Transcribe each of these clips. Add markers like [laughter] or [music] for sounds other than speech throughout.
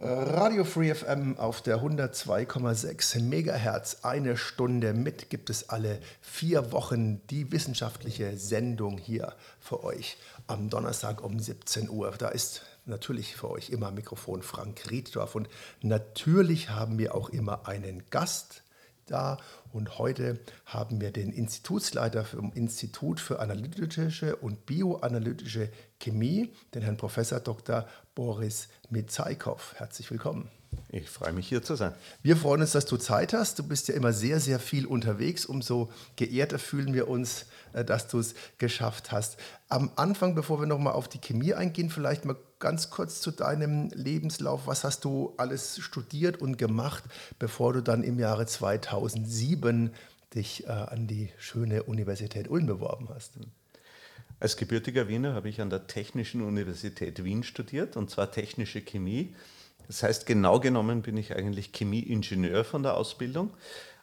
Radio Free FM auf der 102,6 Megahertz. Eine Stunde mit gibt es alle vier Wochen die wissenschaftliche Sendung hier für euch am Donnerstag um 17 Uhr. Da ist natürlich für euch immer Mikrofon Frank Rieddorf und natürlich haben wir auch immer einen Gast da und heute haben wir den Institutsleiter vom Institut für analytische und bioanalytische Chemie, den Herrn Professor Dr. Boris Mitzaikow. Herzlich willkommen. Ich freue mich hier zu sein. Wir freuen uns, dass du Zeit hast. Du bist ja immer sehr, sehr viel unterwegs. Umso geehrter fühlen wir uns, äh, dass du es geschafft hast. Am Anfang, bevor wir nochmal auf die Chemie eingehen, vielleicht mal ganz kurz zu deinem Lebenslauf. Was hast du alles studiert und gemacht, bevor du dann im Jahre 2007 dich äh, an die schöne Universität Ulm beworben hast? Als gebürtiger Wiener habe ich an der Technischen Universität Wien studiert, und zwar technische Chemie. Das heißt, genau genommen bin ich eigentlich Chemieingenieur von der Ausbildung.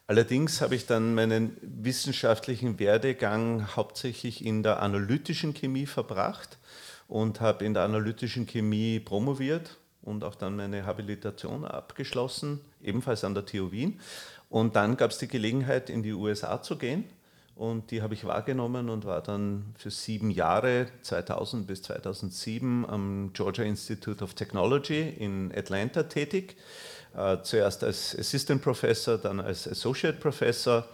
Allerdings habe ich dann meinen wissenschaftlichen Werdegang hauptsächlich in der analytischen Chemie verbracht und habe in der analytischen Chemie promoviert und auch dann meine Habilitation abgeschlossen, ebenfalls an der TU Wien. Und dann gab es die Gelegenheit, in die USA zu gehen und die habe ich wahrgenommen und war dann für sieben Jahre, 2000 bis 2007, am Georgia Institute of Technology in Atlanta tätig. Äh, zuerst als Assistant Professor, dann als Associate Professor.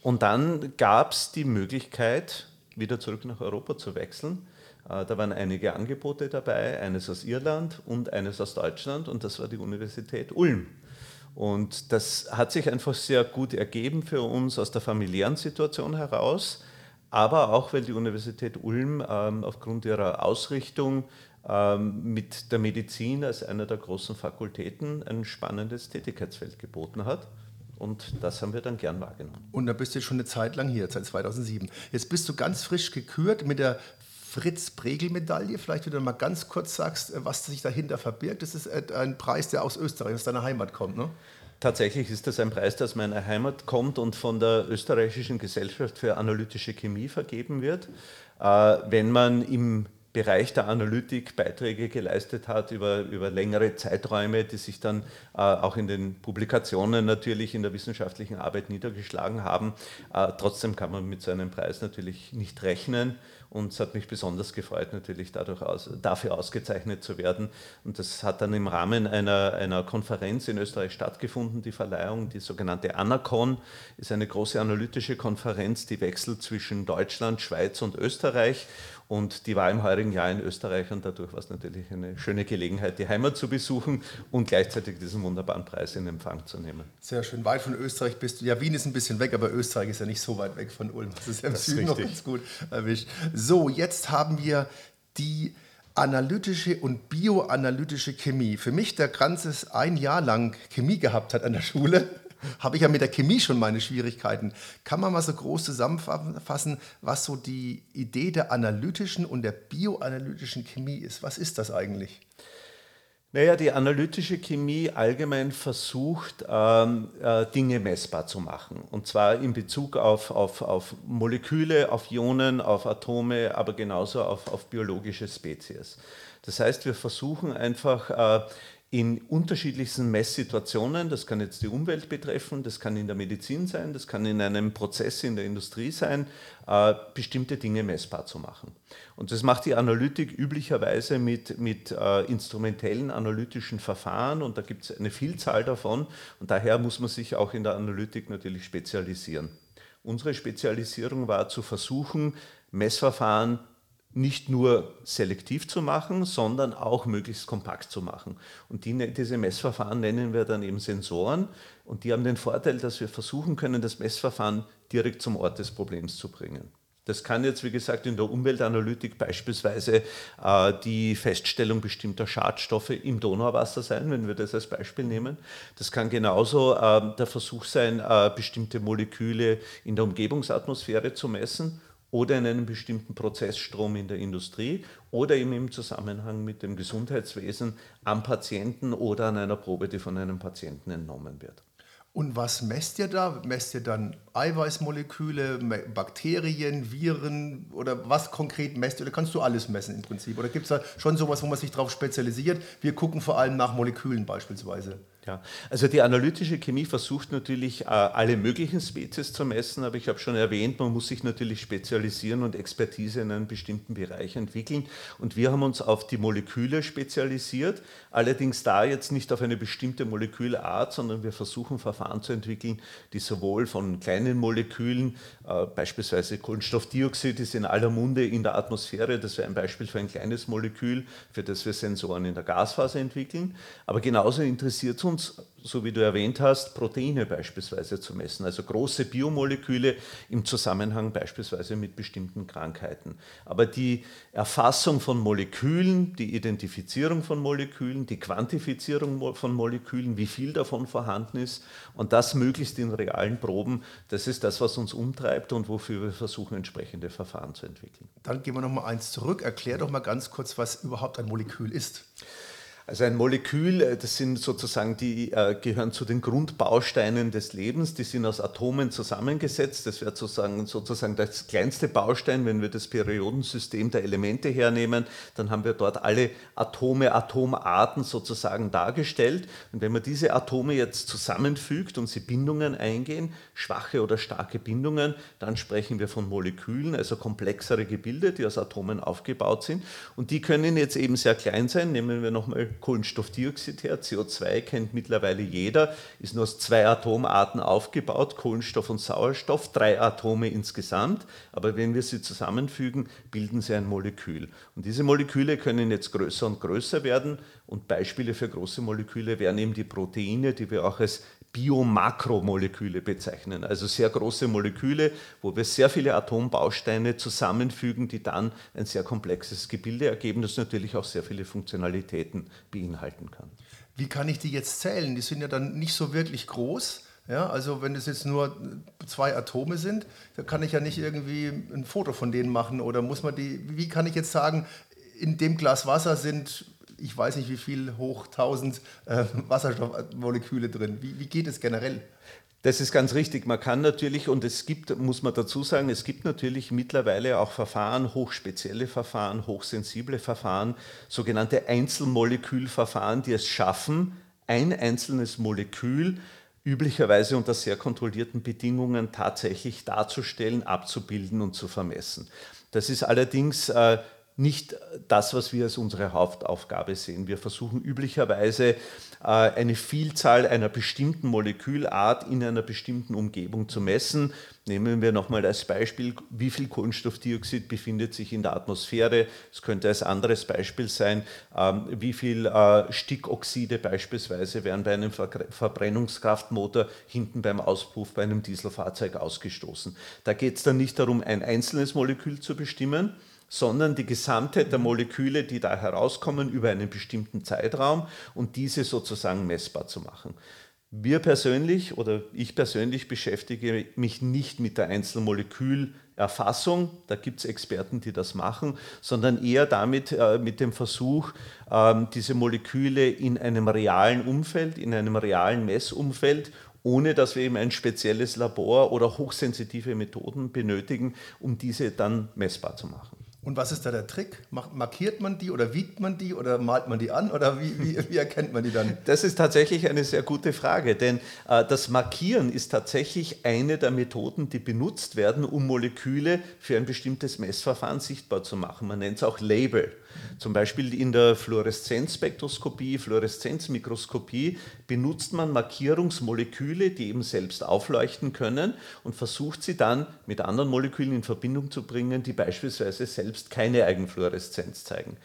Und dann gab es die Möglichkeit, wieder zurück nach Europa zu wechseln. Äh, da waren einige Angebote dabei, eines aus Irland und eines aus Deutschland, und das war die Universität Ulm. Und das hat sich einfach sehr gut ergeben für uns aus der familiären Situation heraus, aber auch weil die Universität Ulm ähm, aufgrund ihrer Ausrichtung ähm, mit der Medizin als einer der großen Fakultäten ein spannendes Tätigkeitsfeld geboten hat. Und das haben wir dann gern wahrgenommen. Und da bist du schon eine Zeit lang hier, seit 2007. Jetzt bist du ganz frisch gekürt mit der Fritz-Pregel-Medaille. Vielleicht, wenn du mal ganz kurz sagst, was sich dahinter verbirgt. Das ist äh, ein Preis, der aus Österreich, aus deiner Heimat kommt, ne? Tatsächlich ist das ein Preis, der aus meiner Heimat kommt und von der Österreichischen Gesellschaft für analytische Chemie vergeben wird. Äh, wenn man im Bereich der Analytik Beiträge geleistet hat über, über längere Zeiträume, die sich dann äh, auch in den Publikationen natürlich in der wissenschaftlichen Arbeit niedergeschlagen haben. Äh, trotzdem kann man mit so einem Preis natürlich nicht rechnen. Und es hat mich besonders gefreut, natürlich dadurch aus, dafür ausgezeichnet zu werden. Und das hat dann im Rahmen einer, einer Konferenz in Österreich stattgefunden, die Verleihung, die sogenannte Anacon, ist eine große analytische Konferenz, die wechselt zwischen Deutschland, Schweiz und Österreich. Und die war im heurigen Jahr in Österreich und dadurch war es natürlich eine schöne Gelegenheit, die Heimat zu besuchen und gleichzeitig diesen wunderbaren Preis in Empfang zu nehmen. Sehr schön. Weit von Österreich bist du. Ja, Wien ist ein bisschen weg, aber Österreich ist ja nicht so weit weg von Ulm. Das ist ja im Süden noch ganz gut erwischt. So, jetzt haben wir die analytische und bioanalytische Chemie. Für mich, der Kranzes ein Jahr lang Chemie gehabt hat an der Schule, habe ich ja mit der Chemie schon meine Schwierigkeiten. Kann man mal so groß zusammenfassen, was so die Idee der analytischen und der bioanalytischen Chemie ist? Was ist das eigentlich? Naja, die analytische Chemie allgemein versucht, ähm, äh, Dinge messbar zu machen. Und zwar in Bezug auf, auf, auf Moleküle, auf Ionen, auf Atome, aber genauso auf, auf biologische Spezies. Das heißt, wir versuchen einfach äh, in unterschiedlichsten Messsituationen, das kann jetzt die Umwelt betreffen, das kann in der Medizin sein, das kann in einem Prozess in der Industrie sein, äh, bestimmte Dinge messbar zu machen. Und das macht die Analytik üblicherweise mit, mit äh, instrumentellen analytischen Verfahren und da gibt es eine Vielzahl davon und daher muss man sich auch in der Analytik natürlich spezialisieren. Unsere Spezialisierung war zu versuchen, Messverfahren nicht nur selektiv zu machen, sondern auch möglichst kompakt zu machen. Und die, ne-, diese Messverfahren nennen wir dann eben Sensoren und die haben den Vorteil, dass wir versuchen können, das Messverfahren direkt zum Ort des Problems zu bringen. Das kann jetzt, wie gesagt, in der Umweltanalytik beispielsweise äh, die Feststellung bestimmter Schadstoffe im Donauwasser sein, wenn wir das als Beispiel nehmen. Das kann genauso äh, der Versuch sein, äh, bestimmte Moleküle in der Umgebungsatmosphäre zu messen oder in einem bestimmten Prozessstrom in der Industrie oder eben im Zusammenhang mit dem Gesundheitswesen am Patienten oder an einer Probe, die von einem Patienten entnommen wird. Und was messt ihr da? Messt ihr dann Eiweißmoleküle, Bakterien, Viren oder was konkret messt ihr? Oder kannst du alles messen im Prinzip? Oder gibt es da schon sowas, wo man sich darauf spezialisiert? Wir gucken vor allem nach Molekülen beispielsweise. Ja, also die analytische Chemie versucht natürlich äh, alle möglichen Spezies zu messen, aber ich habe schon erwähnt, man muss sich natürlich spezialisieren und Expertise in einem bestimmten Bereich entwickeln. Und wir haben uns auf die Moleküle spezialisiert, allerdings da jetzt nicht auf eine bestimmte Molekülart, sondern wir versuchen Verfahren zu entwickeln, die sowohl von kleinen Molekülen, äh, beispielsweise Kohlenstoffdioxid ist in aller Munde in der Atmosphäre, das wäre ein Beispiel für ein kleines Molekül, für das wir Sensoren in der Gasphase entwickeln, aber genauso interessiert uns uns, so wie du erwähnt hast, Proteine beispielsweise zu messen, also große Biomoleküle im Zusammenhang beispielsweise mit bestimmten Krankheiten. Aber die Erfassung von Molekülen, die Identifizierung von Molekülen, die Quantifizierung von Molekülen, wie viel davon vorhanden ist und das möglichst in realen Proben, das ist das, was uns umtreibt und wofür wir versuchen, entsprechende Verfahren zu entwickeln. Dann gehen wir noch mal eins zurück. Erklär doch mal ganz kurz, was überhaupt ein Molekül ist. Also ein Molekül, äh, das sind sozusagen, die äh, gehören zu den Grundbausteinen des Lebens, die sind aus Atomen zusammengesetzt. Das wäre sozusagen, sozusagen das kleinste Baustein, wenn wir das Periodensystem der Elemente hernehmen, dann haben wir dort alle Atome, Atomarten sozusagen dargestellt. Und wenn man diese Atome jetzt zusammenfügt und sie Bindungen eingehen, schwache oder starke Bindungen, dann sprechen wir von Molekülen, also komplexere Gebilde, die aus Atomen aufgebaut sind. Und die können jetzt eben sehr klein sein. Nehmen wir nochmal Kohlenstoffdioxid her. CO2 kennt mittlerweile jeder, ist nur aus zwei Atomarten aufgebaut, Kohlenstoff und Sauerstoff, drei Atome insgesamt. Aber wenn wir sie zusammenfügen, bilden sie ein Molekül. Und diese Moleküle können jetzt größer und größer werden. Und Beispiele für große Moleküle wären eben die Proteine, die wir auch als Biomakromoleküle bezeichnen. Also sehr große Moleküle, wo wir sehr viele Atombausteine zusammenfügen, die dann ein sehr komplexes Gebilde ergeben, das natürlich auch sehr viele Funktionalitäten beinhalten kann. Wie kann ich die jetzt zählen? Die sind ja dann nicht so wirklich groß. Ja, also wenn es jetzt nur zwei Atome sind, da kann ich ja nicht irgendwie ein Foto von denen machen oder muss man die, wie kann ich jetzt sagen, in dem Glas Wasser sind ich weiß nicht wie viel hoch 1000 äh, Wasserstoffmoleküle drin. Wie, wie geht es generell? Das ist ganz richtig. Man kann natürlich, und es gibt, muss man dazu sagen, es gibt natürlich mittlerweile auch Verfahren, hochspezielle Verfahren, hochsensible Verfahren, sogenannte Einzelmolekülverfahren, die es schaffen, ein einzelnes Molekül üblicherweise unter sehr kontrollierten Bedingungen tatsächlich darzustellen, abzubilden und zu vermessen. Das ist allerdings äh, nicht das, was wir als unsere Hauptaufgabe sehen. Wir versuchen üblicherweise äh, eine Vielzahl einer bestimmten Molekülart in einer bestimmten Umgebung zu messen. Nehmen wir nochmal als Beispiel, wie viel Kohlenstoffdioxid befindet sich in der Atmosphäre. Es könnte als anderes Beispiel sein, ähm, wie viel äh, Stickoxide beispielsweise werden bei einem Verbrennungskraftmotor hinten beim Auspuff bei einem Dieselfahrzeug ausgestoßen. Da geht es dann nicht darum, ein einzelnes Molekül zu bestimmen, sondern die Gesamtheit der Moleküle, die da herauskommen über einen bestimmten Zeitraum und diese sozusagen messbar zu machen. Wir persönlich oder ich persönlich beschäftige mich nicht mit der Einzelmolekülerfassung, da gibt es Experten, die das machen, sondern eher damit äh, mit dem Versuch, äh, diese Moleküle in einem realen Umfeld, in einem realen Messumfeld ohne dass wir eben ein spezielles Labor oder hochsensitive Methoden benötigen, um diese dann messbar zu machen. Und was ist da der Trick? Markiert man die oder wiegt man die oder malt man die an oder wie, wie, wie erkennt man die dann? Das ist tatsächlich eine sehr gute Frage, denn äh, das Markieren ist tatsächlich eine der Methoden, die benutzt werden, um Moleküle für ein bestimmtes Messverfahren sichtbar zu machen. Man nennt es auch Label. Zum Beispiel in der Fluoreszenzspektroskopie, Fluoreszenzmikroskopie benutzt man Markierungsmoleküle, die eben selbst aufleuchten können und versucht sie dann mit anderen Molekülen in Verbindung zu bringen, die beispielsweise selbst keine Eigenfluoreszenz zeigen.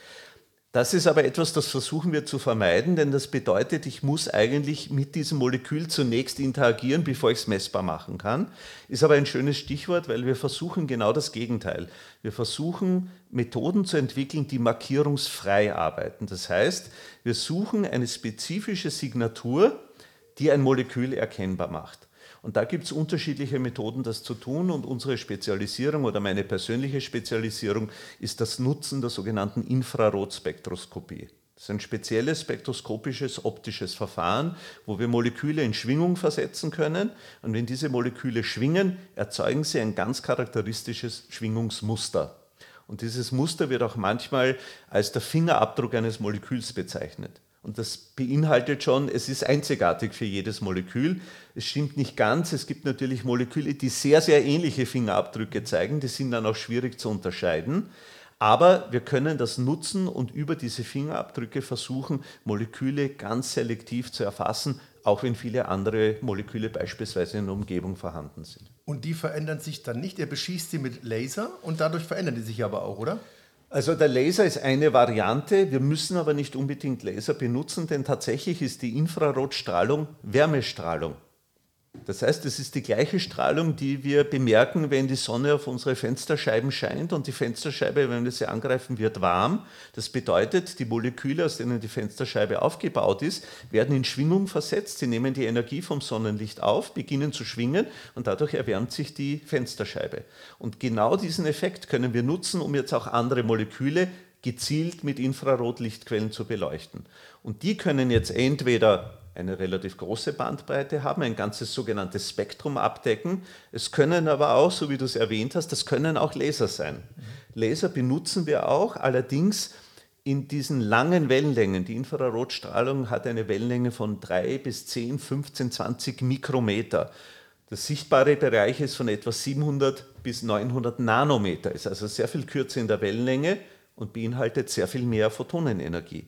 Das ist aber etwas, das versuchen wir zu vermeiden, denn das bedeutet, ich muss eigentlich mit diesem Molekül zunächst interagieren, bevor ich es messbar machen kann. Ist aber ein schönes Stichwort, weil wir versuchen genau das Gegenteil. Wir versuchen Methoden zu entwickeln, die markierungsfrei arbeiten. Das heißt, wir suchen eine spezifische Signatur, die ein Molekül erkennbar macht. Und da gibt es unterschiedliche Methoden, das zu tun. Und unsere Spezialisierung oder meine persönliche Spezialisierung ist das Nutzen der sogenannten Infrarotspektroskopie. Das ist ein spezielles spektroskopisches optisches Verfahren, wo wir Moleküle in Schwingung versetzen können. Und wenn diese Moleküle schwingen, erzeugen sie ein ganz charakteristisches Schwingungsmuster. Und dieses Muster wird auch manchmal als der Fingerabdruck eines Moleküls bezeichnet. Und das beinhaltet schon, es ist einzigartig für jedes Molekül. Es stimmt nicht ganz. Es gibt natürlich Moleküle, die sehr, sehr ähnliche Fingerabdrücke zeigen. Die sind dann auch schwierig zu unterscheiden. Aber wir können das nutzen und über diese Fingerabdrücke versuchen, Moleküle ganz selektiv zu erfassen, auch wenn viele andere Moleküle beispielsweise in der Umgebung vorhanden sind. Und die verändern sich dann nicht? Er beschießt sie mit Laser und dadurch verändern die sich aber auch, oder? Also der Laser ist eine Variante, wir müssen aber nicht unbedingt Laser benutzen, denn tatsächlich ist die Infrarotstrahlung Wärmestrahlung. Das heißt, es ist die gleiche Strahlung, die wir bemerken, wenn die Sonne auf unsere Fensterscheiben scheint und die Fensterscheibe, wenn wir sie angreifen, wird warm. Das bedeutet, die Moleküle, aus denen die Fensterscheibe aufgebaut ist, werden in Schwingung versetzt. Sie nehmen die Energie vom Sonnenlicht auf, beginnen zu schwingen und dadurch erwärmt sich die Fensterscheibe. Und genau diesen Effekt können wir nutzen, um jetzt auch andere Moleküle gezielt mit Infrarotlichtquellen zu beleuchten. Und die können jetzt entweder eine relativ große Bandbreite haben, ein ganzes sogenanntes Spektrum abdecken. Es können aber auch, so wie du es erwähnt hast, das können auch Laser sein. Laser benutzen wir auch, allerdings in diesen langen Wellenlängen. Die Infrarotstrahlung hat eine Wellenlänge von 3 bis 10, 15, 20 Mikrometer. Der sichtbare Bereich ist von etwa 700 bis 900 Nanometer, ist also sehr viel kürzer in der Wellenlänge und beinhaltet sehr viel mehr Photonenenergie.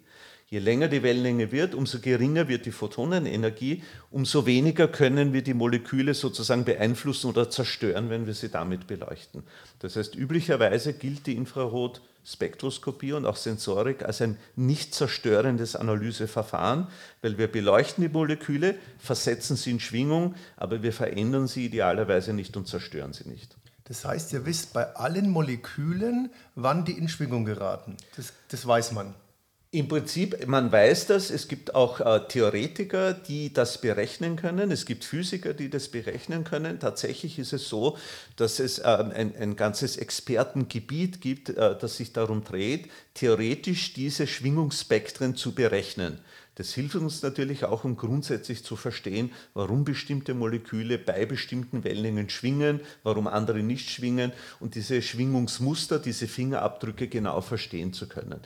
Je länger die Wellenlänge wird, umso geringer wird die Photonenenergie, umso weniger können wir die Moleküle sozusagen beeinflussen oder zerstören, wenn wir sie damit beleuchten. Das heißt, üblicherweise gilt die Infrarotspektroskopie und auch Sensorik als ein nicht zerstörendes Analyseverfahren, weil wir beleuchten die Moleküle, versetzen sie in Schwingung, aber wir verändern sie idealerweise nicht und zerstören sie nicht. Das heißt, ihr wisst bei allen Molekülen, wann die in Schwingung geraten. Das, das weiß man. Im Prinzip, man weiß das, es gibt auch äh, Theoretiker, die das berechnen können, es gibt Physiker, die das berechnen können. Tatsächlich ist es so, dass es äh, ein, ein, ganzes Expertengebiet gibt, äh, das sich darum dreht, theoretisch diese Schwingungsspektren zu berechnen. Das hilft uns natürlich auch, um grundsätzlich zu verstehen, warum bestimmte Moleküle bei bestimmten Wellenlängen schwingen, warum andere nicht schwingen und diese Schwingungsmuster, diese Fingerabdrücke genau verstehen zu können.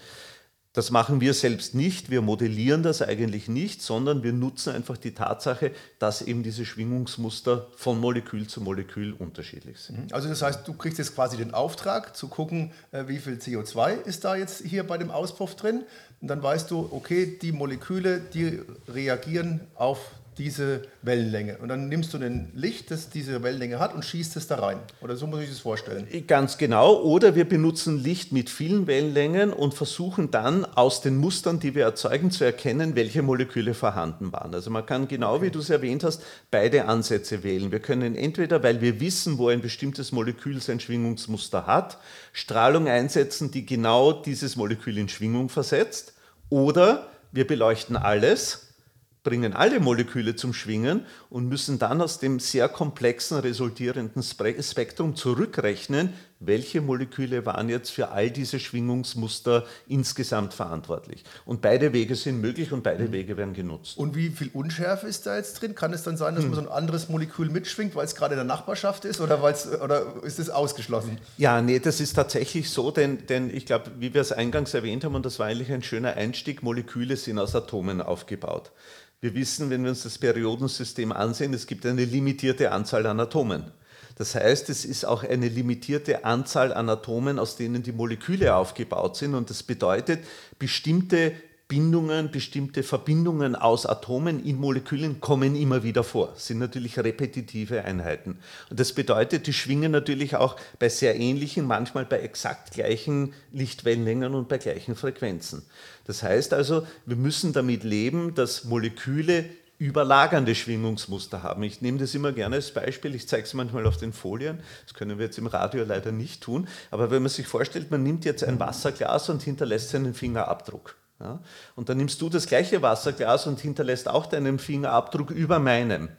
Das machen wir selbst nicht, wir modellieren das eigentlich nicht, sondern wir nutzen einfach die Tatsache, dass eben diese Schwingungsmuster von Molekül zu Molekül unterschiedlich sind. Mhm. Also das heißt, du kriegst jetzt quasi den Auftrag zu gucken, äh, wie viel CO2 ist da jetzt hier bei dem Auspuff drin. Und dann weißt du, okay, die Moleküle, die reagieren auf diese Wellenlänge. Und dann nimmst du ein Licht, das diese Wellenlänge hat und schießt es da rein. Oder so muss ich das vorstellen. Ganz genau. Oder wir benutzen Licht mit vielen Wellenlängen und versuchen dann aus den Mustern, die wir erzeugen, zu erkennen, welche Moleküle vorhanden waren. Also man kann genau, wie du es erwähnt hast, beide Ansätze wählen. Wir können entweder, weil wir wissen, wo ein bestimmtes Molekül sein Schwingungsmuster hat, Strahlung einsetzen, die genau dieses Molekül in Schwingung versetzt. Oder wir beleuchten alles bringen alle Moleküle zum Schwingen und müssen dann aus dem sehr komplexen resultierenden Spektrum zurückrechnen, welche Moleküle waren jetzt für all diese Schwingungsmuster insgesamt verantwortlich. Und beide Wege sind möglich und beide mhm. Wege werden genutzt. Und wie viel Unschärfe ist da jetzt drin? Kann es dann sein, dass hm. man so ein anderes Molekül mitschwingt, weil es gerade in der Nachbarschaft ist oder, oder ist es ausgeschlossen? Ja, nee, das ist tatsächlich so, denn, denn ich glaube, wie wir es eingangs erwähnt haben, und das war eigentlich ein schöner Einstieg, Moleküle sind aus Atomen aufgebaut. Wir wissen, wenn wir uns das Periodensystem ansehen, es gibt eine limitierte Anzahl an Atomen. Das heißt, es ist auch eine limitierte Anzahl an Atomen, aus denen die Moleküle aufgebaut sind. Und das bedeutet, bestimmte Bindungen, bestimmte Verbindungen aus Atomen in Molekülen kommen immer wieder vor, sind natürlich repetitive Einheiten. Und das bedeutet, die schwingen natürlich auch bei sehr ähnlichen, manchmal bei exakt gleichen Lichtwellenlängen und bei gleichen Frequenzen. Das heißt also, wir müssen damit leben, dass Moleküle überlagernde Schwingungsmuster haben. Ich nehme das immer gerne als Beispiel, ich zeige es manchmal auf den Folien, das können wir jetzt im Radio leider nicht tun, aber wenn man sich vorstellt, man nimmt jetzt ein Wasserglas und hinterlässt seinen Fingerabdruck. Ja? Und dann nimmst du das gleiche Wasserglas und hinterlässt auch deinen Fingerabdruck über meinem.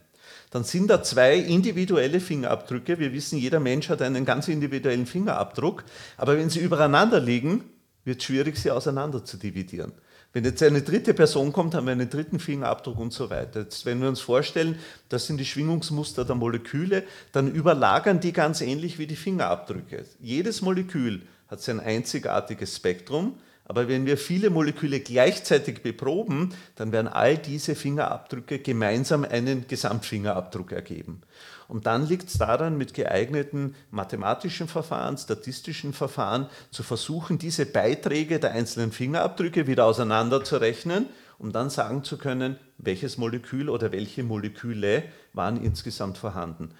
Dann sind da zwei individuelle Fingerabdrücke. Wir wissen, jeder Mensch hat einen ganz individuellen Fingerabdruck. Aber wenn sie übereinander liegen, wird es schwierig, sie auseinander zu dividieren. Wenn jetzt eine dritte Person kommt, haben wir einen dritten Fingerabdruck und so weiter. Jetzt, wenn wir uns vorstellen, das sind die Schwingungsmuster der Moleküle, dann überlagern die ganz ähnlich wie die Fingerabdrücke. Jedes Molekül hat sein einzigartiges Spektrum aber wenn wir viele Moleküle gleichzeitig beproben, dann werden all diese Fingerabdrücke gemeinsam einen Gesamtfingerabdruck ergeben. Und dann liegt es daran, mit geeigneten mathematischen Verfahren, statistischen Verfahren zu versuchen, diese Beiträge der einzelnen Fingerabdrücke wieder auseinanderzurechnen, um dann sagen zu können, welches Molekül oder welche Moleküle waren insgesamt vorhanden.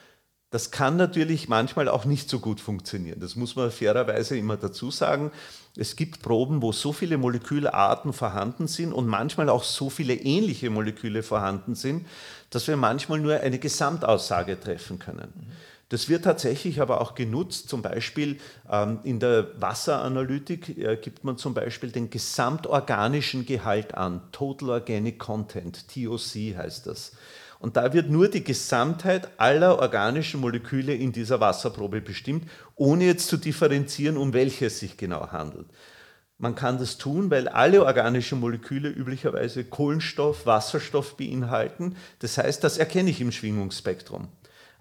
Das kann natürlich manchmal auch nicht so gut funktionieren. Das muss man fairerweise immer dazu sagen. Es gibt Proben, wo so viele Molekülarten vorhanden sind und manchmal auch so viele ähnliche Moleküle vorhanden sind, dass wir manchmal nur eine Gesamtaussage treffen können. Das wird tatsächlich aber auch genutzt, zum Beispiel ähm, in der Wasseranalytik äh, gibt man zum Beispiel den gesamtorganischen Gehalt an, Total Organic Content, TOC heißt das. Und da wird nur die Gesamtheit aller organischen Moleküle in dieser Wasserprobe bestimmt, ohne jetzt zu differenzieren, um welche es sich genau handelt. Man kann das tun, weil alle organischen Moleküle üblicherweise Kohlenstoff, Wasserstoff beinhalten. Das heißt, das erkenne ich im Schwingungsspektrum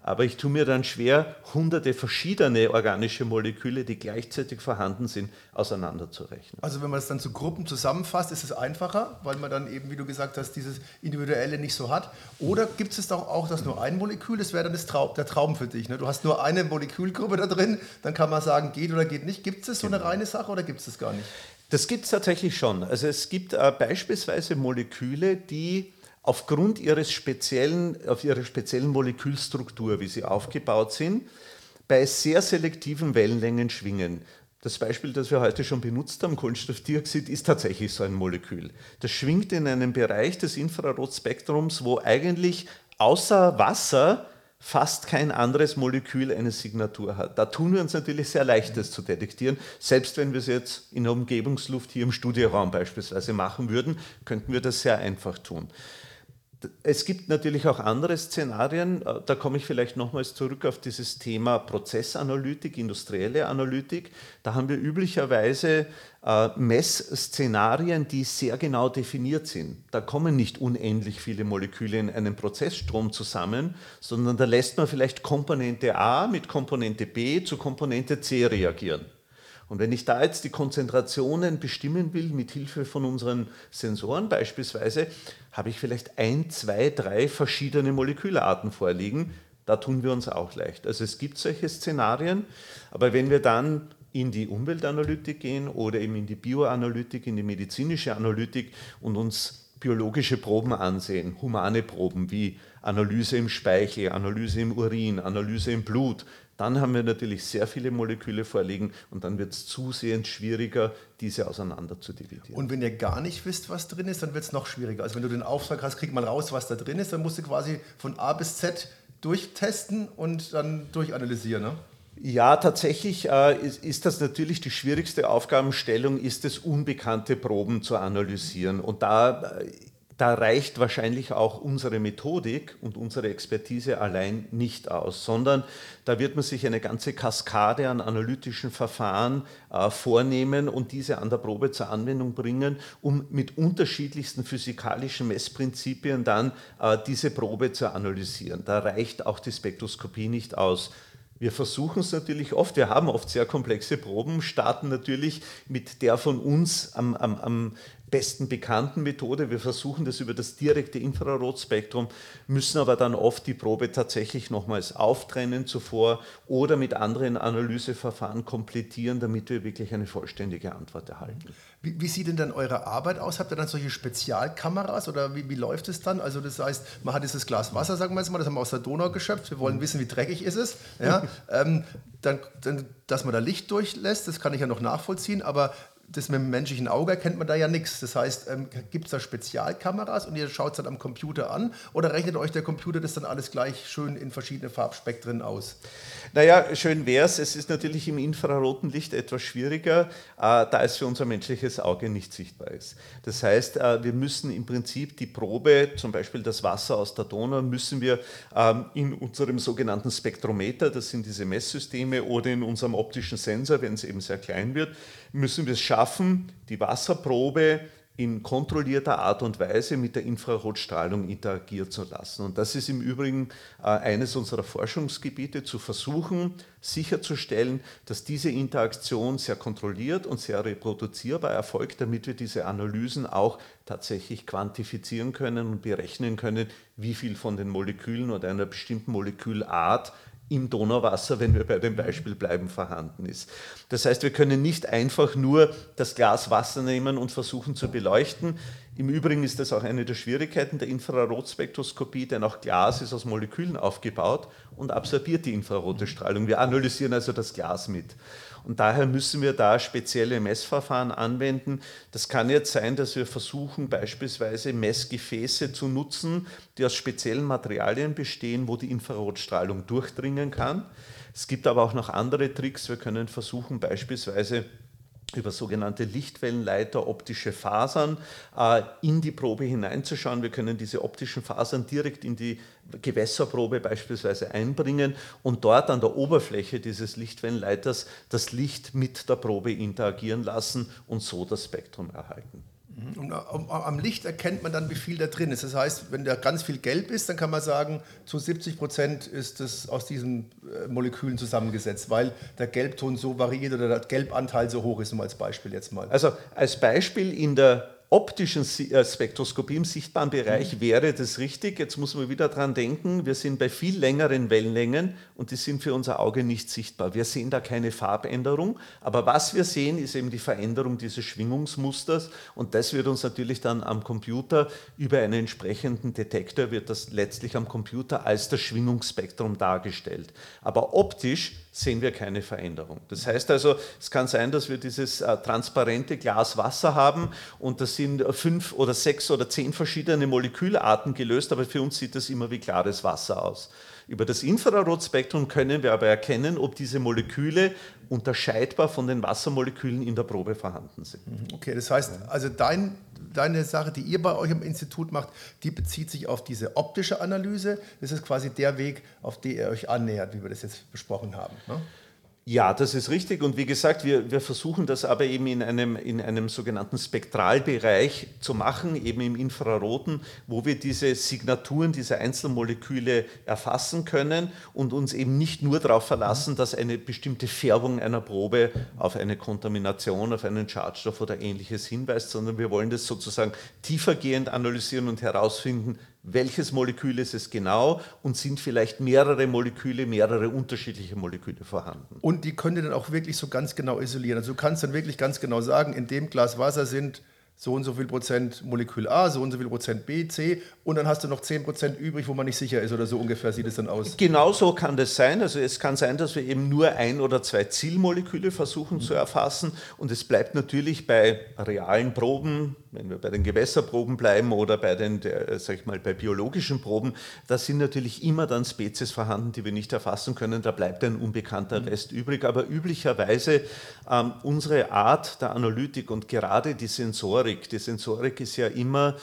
aber ich tue mir dann schwer, hunderte verschiedene organische Moleküle, die gleichzeitig vorhanden sind, auseinanderzurechnen. Also wenn man das dann zu Gruppen zusammenfasst, ist es einfacher, weil man dann eben, wie du gesagt hast, dieses Individuelle nicht so hat. Oder gibt es doch auch, dass nur ein Molekül, das wäre dann das Traum, der Traum für dich. Ne? Du hast nur eine Molekülgruppe da drin, dann kann man sagen, geht oder geht nicht. Gibt es so eine genau. reine Sache oder gibt es das gar nicht? Das gibt es tatsächlich schon. Also es gibt äh, beispielsweise Moleküle, die aufgrund ihres speziellen, auf ihrer speziellen Molekülstruktur, wie sie aufgebaut sind, bei sehr selektiven Wellenlängen schwingen. Das Beispiel, das wir heute schon benutzt haben, Kohlenstoffdioxid, ist tatsächlich so ein Molekül. Das schwingt in einem Bereich des Infrarotspektrums, wo eigentlich außer Wasser fast kein anderes Molekül eine Signatur hat. Da tun wir uns natürlich sehr leicht, das zu detektieren. Selbst wenn wir es jetzt in der Umgebungsluft hier im Studioraum beispielsweise machen würden, könnten wir das sehr einfach tun. Es gibt natürlich auch andere Szenarien. Äh, da komme ich vielleicht nochmals zurück auf dieses Thema Prozessanalytik, industrielle Analytik. Da haben wir üblicherweise äh, Messszenarien, die sehr genau definiert sind. Da kommen nicht unendlich viele Moleküle in einem Prozessstrom zusammen, sondern da lässt man vielleicht Komponente A mit Komponente B zu Komponente C reagieren. Und wenn ich da jetzt die Konzentrationen bestimmen will, mit Hilfe von unseren Sensoren beispielsweise, habe ich vielleicht ein, zwei, drei verschiedene Molekülarten vorliegen. Da tun wir uns auch leicht. Also es gibt solche Szenarien, aber wenn wir dann in die Umweltanalytik gehen oder eben in die Bioanalytik, in die medizinische Analytik und uns biologische Proben ansehen, humane Proben wie Analyse im Speichel, Analyse im Urin, Analyse im Blut, dann haben wir natürlich sehr viele Moleküle vorliegen und dann wird es zusehends schwieriger, diese auseinander zu dividieren. Und wenn ihr gar nicht wisst, was drin ist, dann wird es noch schwieriger. Also wenn du den Auftrag hast, kriegt man raus, was da drin ist, dann musst du quasi von A bis Z durchtesten und dann durchanalysieren. Ne? Ja, tatsächlich äh, ist, ist, das natürlich die schwierigste Aufgabenstellung, ist es, unbekannte Proben zu analysieren. Und da äh, da reicht wahrscheinlich auch unsere Methodik und unsere Expertise allein nicht aus, sondern da wird man sich eine ganze Kaskade an analytischen Verfahren äh, vornehmen und diese an der Probe zur Anwendung bringen, um mit unterschiedlichsten physikalischen Messprinzipien dann äh, diese Probe zu analysieren. Da reicht auch die Spektroskopie nicht aus. Wir versuchen es natürlich oft, wir haben oft sehr komplexe Proben, starten natürlich mit der von uns am, am, am besten bekannten Methode. Wir versuchen das über das direkte Infrarotspektrum, müssen aber dann oft die Probe tatsächlich nochmals auftrennen zuvor oder mit anderen Analyseverfahren komplettieren, damit wir wirklich eine vollständige Antwort erhalten. Wie, wie, sieht denn dann eure Arbeit aus? Habt ihr dann solche Spezialkameras oder wie, wie läuft es dann? Also das heißt, man hat dieses Glas Wasser, sagen wir jetzt mal, das haben wir aus der Donau geschöpft. Wir wollen mhm. wissen, wie dreckig ist es. Ja? [laughs] ähm, dann, dann, dass man da Licht durchlässt, das kann ich ja noch nachvollziehen, aber das mit dem menschlichen Auge erkennt man da ja nichts. Das heißt, ähm, gibt es da Spezialkameras und ihr schaut es dann am Computer an oder rechnet euch der Computer das dann alles gleich schön in verschiedene Farbspektren aus? Naja, schön wäre es. Es ist natürlich im infraroten Licht etwas schwieriger, äh, da es für unser menschliches Auge nicht sichtbar ist. Das heißt, äh, wir müssen im Prinzip die Probe, zum Beispiel das Wasser aus der Donau, müssen wir ähm, in unserem sogenannten Spektrometer, das sind diese Messsysteme, oder in unserem optischen Sensor, wenn es eben sehr klein wird, müssen wir es schaffen, die Wasserprobe in kontrollierter Art und Weise mit der Infrarotstrahlung interagieren zu lassen. Und das ist im Übrigen äh, eines unserer Forschungsgebiete, zu versuchen, sicherzustellen, dass diese Interaktion sehr kontrolliert und sehr reproduzierbar erfolgt, damit wir diese Analysen auch tatsächlich quantifizieren können und berechnen können, wie viel von den Molekülen oder einer bestimmten Molekülart im Donauwasser, wenn wir bei dem Beispiel bleiben, vorhanden ist. Das heißt, wir können nicht einfach nur das Glas Wasser nehmen und versuchen zu beleuchten. Im Übrigen ist das auch eine der Schwierigkeiten der Infrarotspektroskopie, denn auch Glas ist aus Molekülen aufgebaut und absorbiert die infrarote Strahlung. Wir analysieren also das Glas mit. Und daher müssen wir da spezielle Messverfahren anwenden. Das kann jetzt sein, dass wir versuchen, beispielsweise Messgefäße zu nutzen, die aus speziellen Materialien bestehen, wo die Infrarotstrahlung durchdringen kann. Es gibt aber auch noch andere Tricks. Wir können versuchen, beispielsweise über sogenannte Lichtwellenleiter, optische Fasern äh, in die Probe hineinzuschauen. Wir können diese optischen Fasern direkt in die Gewässerprobe beispielsweise einbringen und dort an der Oberfläche dieses Lichtwellenleiters das Licht mit der Probe interagieren lassen und so das Spektrum erhalten. Mhm. Und am Licht erkennt man dann, wie viel da drin ist. Das heißt, wenn da ganz viel Gelb ist, dann kann man sagen, zu 70 Prozent ist es aus diesen äh, Molekülen zusammengesetzt, weil der Gelbton so variiert oder der Gelbanteil so hoch ist, um als Beispiel jetzt mal. Also als Beispiel in der optischen äh, Spektroskopie im sichtbaren Bereich mhm. wäre das richtig. Jetzt muss man wieder daran denken, wir sind bei viel längeren Wellenlängen und die sind für unser Auge nicht sichtbar. Wir sehen da keine Farbänderung, aber was wir sehen, ist eben die Veränderung dieses Schwingungsmusters und das wird uns natürlich dann am Computer über einen entsprechenden Detektor, wird das letztlich am Computer als das Schwingungsspektrum dargestellt. Aber optisch sehen wir keine Veränderung. Das heißt also, es kann sein, dass wir dieses äh, transparente Glas Wasser haben und das sind fünf oder sechs oder zehn verschiedene Molekülarten gelöst, aber für uns sieht das immer wie klares Wasser aus. Über das Infrarotspektrum können wir aber erkennen, ob diese Moleküle unterscheidbar von den Wassermolekülen in der Probe vorhanden sind. Mhm, okay, das heißt, also dein, deine Sache, die ihr bei euch im Institut macht, die bezieht sich auf diese optische Analyse. Das ist quasi der Weg, auf den ihr euch annähert, wie wir das jetzt besprochen haben. Ne? Ja, das ist richtig. Und wie gesagt, wir, wir versuchen das aber eben in einem, in einem sogenannten Spektralbereich zu machen, eben im Infraroten, wo wir diese Signaturen dieser Einzelmoleküle erfassen können und uns eben nicht nur darauf verlassen, dass eine bestimmte Färbung einer Probe auf eine Kontamination, auf einen Schadstoff oder ähnliches hinweist, sondern wir wollen das sozusagen tiefergehend analysieren und herausfinden, welches Molekül ist es genau und sind vielleicht mehrere Moleküle, mehrere unterschiedliche Moleküle vorhanden. Und die könnt ihr dann auch wirklich so ganz genau isolieren. Also du kannst dann wirklich ganz genau sagen, in dem Glas Wasser sind so und so viel Prozent Molekül A, so und so viel Prozent B, C und dann hast du noch 10 Prozent übrig, wo man nicht sicher ist oder so ungefähr sieht es dann aus. Genau so kann das sein. Also es kann sein, dass wir eben nur ein oder zwei Zielmoleküle versuchen mhm. zu erfassen und es bleibt natürlich bei realen Proben, wenn wir bei den Gewässerproben bleiben oder bei den, der, sag ich mal, bei biologischen Proben, da sind natürlich immer dann Spezies vorhanden, die wir nicht erfassen können. Da bleibt ein unbekannter mhm. Rest übrig. Aber üblicherweise ähm, unsere Art der Analytik und gerade die Sensorik, die Sensorik ist ja immer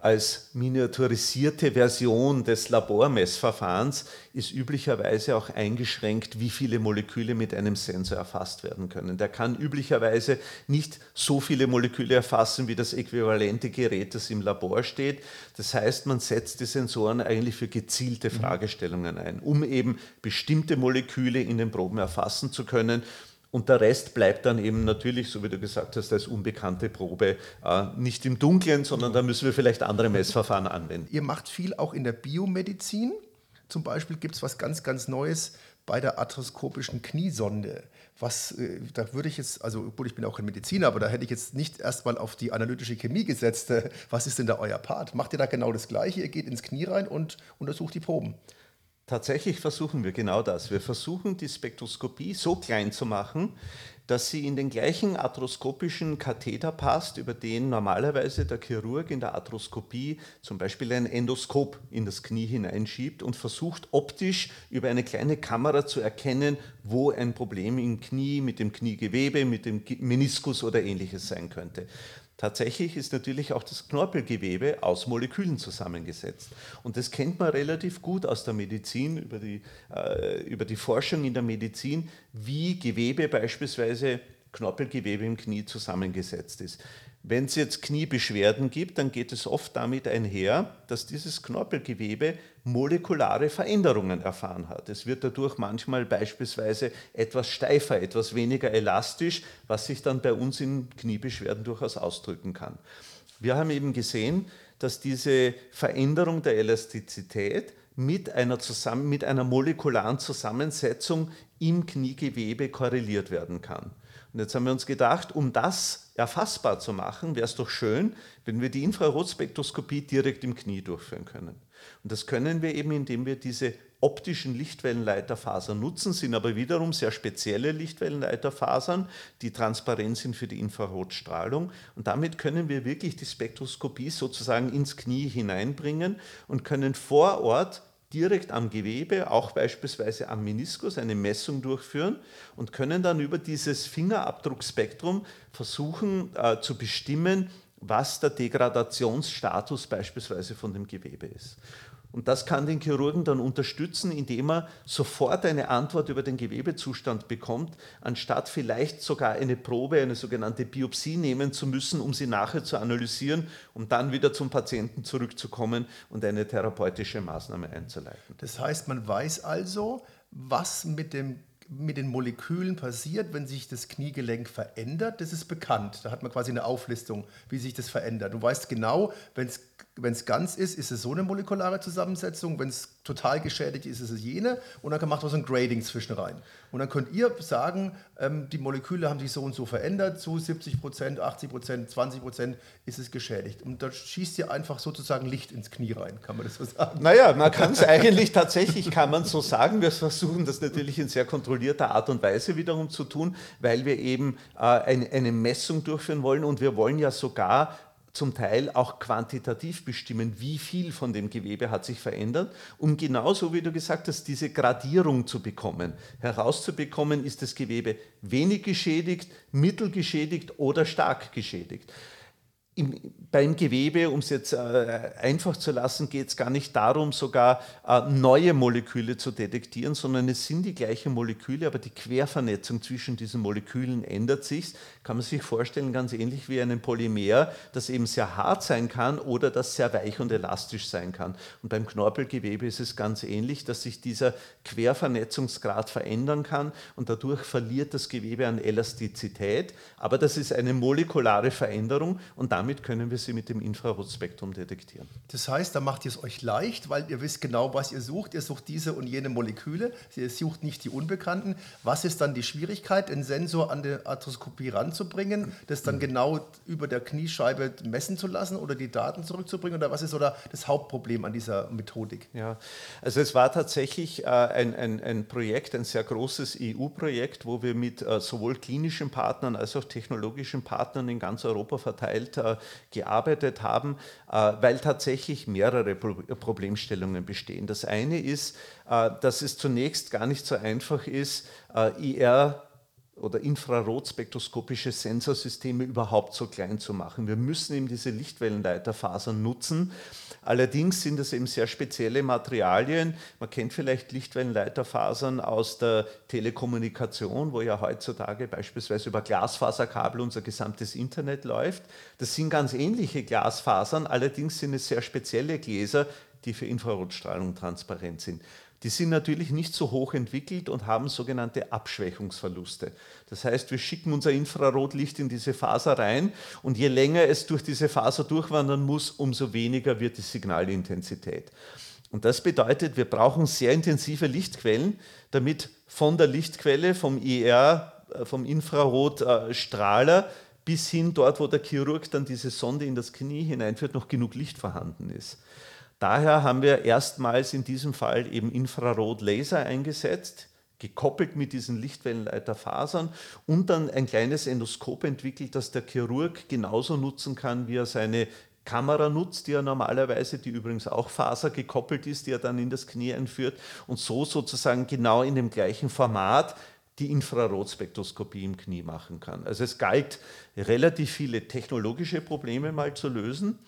als miniaturisierte Version des Labormessverfahrens ist üblicherweise auch eingeschränkt, wie viele Moleküle mit einem Sensor erfasst werden können. Der kann üblicherweise nicht so viele Moleküle erfassen wie das äquivalente Gerät, das im Labor steht. Das heißt, man setzt die Sensoren eigentlich für gezielte mhm. Fragestellungen ein, um eben bestimmte Moleküle in den Proben erfassen zu können und der Rest bleibt dann eben natürlich, so wie du gesagt hast, als unbekannte Probe äh, nicht im Dunkeln, sondern da müssen wir vielleicht andere Messverfahren anwenden. Ihr macht viel auch in der Biomedizin. Zum Beispiel gibt es was ganz, ganz Neues bei der arthroskopischen Kniesonde. Was, äh, da würde ich jetzt, also gut, ich bin auch kein Mediziner, aber da hätte ich jetzt nicht erstmal auf die analytische Chemie gesetzt. [laughs] Was ist denn da euer Part? Macht ihr da genau das Gleiche? Ihr geht ins Knie rein und untersucht die Proben? Tatsächlich versuchen wir genau das. Wir versuchen die Spektroskopie so klein zu machen, dass sie in den gleichen arthroskopischen Katheter passt, über den normalerweise der Chirurg in der Arthroskopie zum Beispiel ein Endoskop in das Knie hineinschiebt und versucht optisch über eine kleine Kamera zu erkennen, wo ein Problem im Knie mit dem Kniegewebe, mit dem Meniskus oder ähnliches sein könnte. Tatsächlich ist natürlich auch das Knorpelgewebe aus Molekülen zusammengesetzt. Und das kennt man relativ gut aus der Medizin, über die, äh, über die Forschung in der Medizin, wie Gewebe beispielsweise Knorpelgewebe im Knie zusammengesetzt ist. Wenn es jetzt Kniebeschwerden gibt, dann geht es oft damit einher, dass dieses Knorpelgewebe molekulare Veränderungen erfahren hat. Es wird dadurch manchmal beispielsweise etwas steifer, etwas weniger elastisch, was sich dann bei uns in Kniebeschwerden durchaus ausdrücken kann. Wir haben eben gesehen, dass diese Veränderung der Elastizität mit einer, zusammen, mit einer molekularen Zusammensetzung im Kniegewebe korreliert werden kann. Und jetzt haben wir uns gedacht, um das erfassbar zu machen, wäre es doch schön, wenn wir die Infrarotspektroskopie direkt im Knie durchführen können. Und das können wir eben, indem wir diese optischen Lichtwellenleiterfasern nutzen, sind aber wiederum sehr spezielle Lichtwellenleiterfasern, die transparent sind für die Infrarotstrahlung. Und damit können wir wirklich die Spektroskopie sozusagen ins Knie hineinbringen und können vor Ort direkt am Gewebe, auch beispielsweise am Meniskus, eine Messung durchführen und können dann über dieses Fingerabdruckspektrum versuchen äh, zu bestimmen, was der Degradationsstatus beispielsweise von dem Gewebe ist. Und das kann den Chirurgen dann unterstützen, indem er sofort eine Antwort über den Gewebezustand bekommt, anstatt vielleicht sogar eine Probe, eine sogenannte Biopsie nehmen zu müssen, um sie nachher zu analysieren, um dann wieder zum Patienten zurückzukommen und eine therapeutische Maßnahme einzuleiten. Das heißt, man weiß also, was mit dem mit den Molekülen passiert, wenn sich das Kniegelenk verändert, das ist bekannt. Da hat man quasi eine Auflistung, wie sich das verändert. Du weißt genau, wenn es wenn es ganz ist, ist es so eine molekulare Zusammensetzung. Wenn es total geschädigt ist, ist es jene. Und dann macht man so ein Grading zwischen rein. Und dann könnt ihr sagen, ähm, die Moleküle haben sich so und so verändert. Zu 70 Prozent, 80 Prozent, 20 Prozent ist es geschädigt. Und da schießt ihr einfach sozusagen Licht ins Knie rein. Kann man das so sagen? Naja, man kann es eigentlich tatsächlich, kann man so sagen. Wir versuchen das natürlich in sehr kontrollierter Art und Weise wiederum zu tun, weil wir eben äh, eine, eine Messung durchführen wollen. Und wir wollen ja sogar zum Teil auch quantitativ bestimmen, wie viel von dem Gewebe hat sich verändert, um genauso wie du gesagt hast, diese Gradierung zu bekommen. Herauszubekommen, ist das Gewebe wenig geschädigt, mittel geschädigt oder stark geschädigt im, beim Gewebe, um es jetzt äh, einfach zu lassen, geht es gar nicht darum, sogar äh, neue Moleküle zu detektieren, sondern es sind die gleichen Moleküle, aber die Quervernetzung zwischen diesen Molekülen ändert sich. Kann man sich vorstellen, ganz ähnlich wie ein Polymer, das eben sehr hart sein kann oder das sehr weich und elastisch sein kann. Und beim Knorpelgewebe ist es ganz ähnlich, dass sich dieser Quervernetzungsgrad verändern kann und dadurch verliert das Gewebe an Elastizität. Aber das ist eine molekulare Veränderung und damit damit können wir sie mit dem Infrarotspektrum detektieren. Das heißt, da macht ihr es euch leicht, weil ihr wisst genau, was ihr sucht. Ihr sucht diese und jene Moleküle. Ihr sucht nicht die Unbekannten. Was ist dann die Schwierigkeit, den Sensor an die Arthroskopie ranzubringen, das dann genau über der Kniescheibe messen zu lassen oder die Daten zurückzubringen? Oder was ist oder das Hauptproblem an dieser Methodik? Ja, also es war tatsächlich äh, ein, ein, ein Projekt, ein sehr großes EU-Projekt, wo wir mit äh, sowohl klinischen Partnern als auch technologischen Partnern in ganz Europa verteilt äh, gearbeitet haben, äh, weil tatsächlich mehrere Problemstellungen bestehen. Das eine ist, äh, dass es zunächst gar nicht so einfach ist, äh, IR oder infrarotspektroskopische Sensorsysteme überhaupt so klein zu machen. Wir müssen eben diese Lichtwellenleiterfasern nutzen. Allerdings sind das eben sehr spezielle Materialien. Man kennt vielleicht Lichtwellenleiterfasern aus der Telekommunikation, wo ja heutzutage beispielsweise über Glasfaserkabel unser gesamtes Internet läuft. Das sind ganz ähnliche Glasfasern, allerdings sind es sehr spezielle Gläser, die für Infrarotstrahlung transparent sind die sind natürlich nicht so hoch entwickelt und haben sogenannte Abschwächungsverluste. Das heißt, wir schicken unser Infrarotlicht in diese Faser rein und je länger es durch diese Faser durchwandern muss, umso weniger wird die Signalintensität. Und das bedeutet, wir brauchen sehr intensive Lichtquellen, damit von der Lichtquelle, vom IR, äh, vom Infrarotstrahler bis hin dort, wo der Chirurg dann diese Sonde in das Knie hineinführt, noch genug Licht vorhanden ist. Daher haben wir erstmals in diesem Fall eben Infrarotlaser eingesetzt, gekoppelt mit diesen Lichtwellenleiterfasern und dann ein kleines Endoskop entwickelt, das der Chirurg genauso nutzen kann, wie er seine Kamera nutzt, die er normalerweise, die übrigens auch fasergekoppelt ist, die er dann in das Knie einführt und so sozusagen genau in dem gleichen Format die Infrarotspektroskopie im Knie machen kann. Also es galt, relativ viele technologische Probleme mal zu lösen.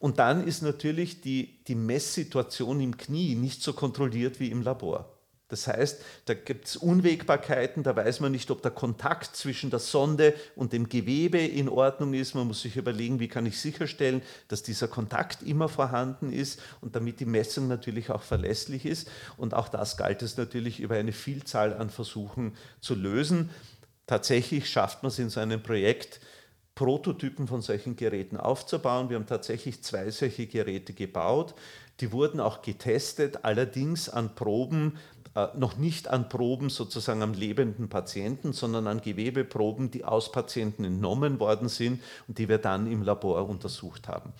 Und dann ist natürlich die, die Messsituation im Knie nicht so kontrolliert wie im Labor. Das heißt, da gibt es Unwägbarkeiten, da weiß man nicht, ob der Kontakt zwischen der Sonde und dem Gewebe in Ordnung ist. Man muss sich überlegen, wie kann ich sicherstellen, dass dieser Kontakt immer vorhanden ist und damit die Messung natürlich auch verlässlich ist. Und auch das galt es natürlich über eine Vielzahl an Versuchen zu lösen. Tatsächlich schafft man es in so einem Projekt, Prototypen von solchen Geräten aufzubauen. Wir haben tatsächlich zwei solche Geräte gebaut. Die wurden auch getestet, allerdings an Proben, äh, noch nicht an Proben sozusagen am lebenden Patienten, sondern an Gewebeproben, die aus Patienten entnommen worden sind und die wir dann im Labor untersucht haben.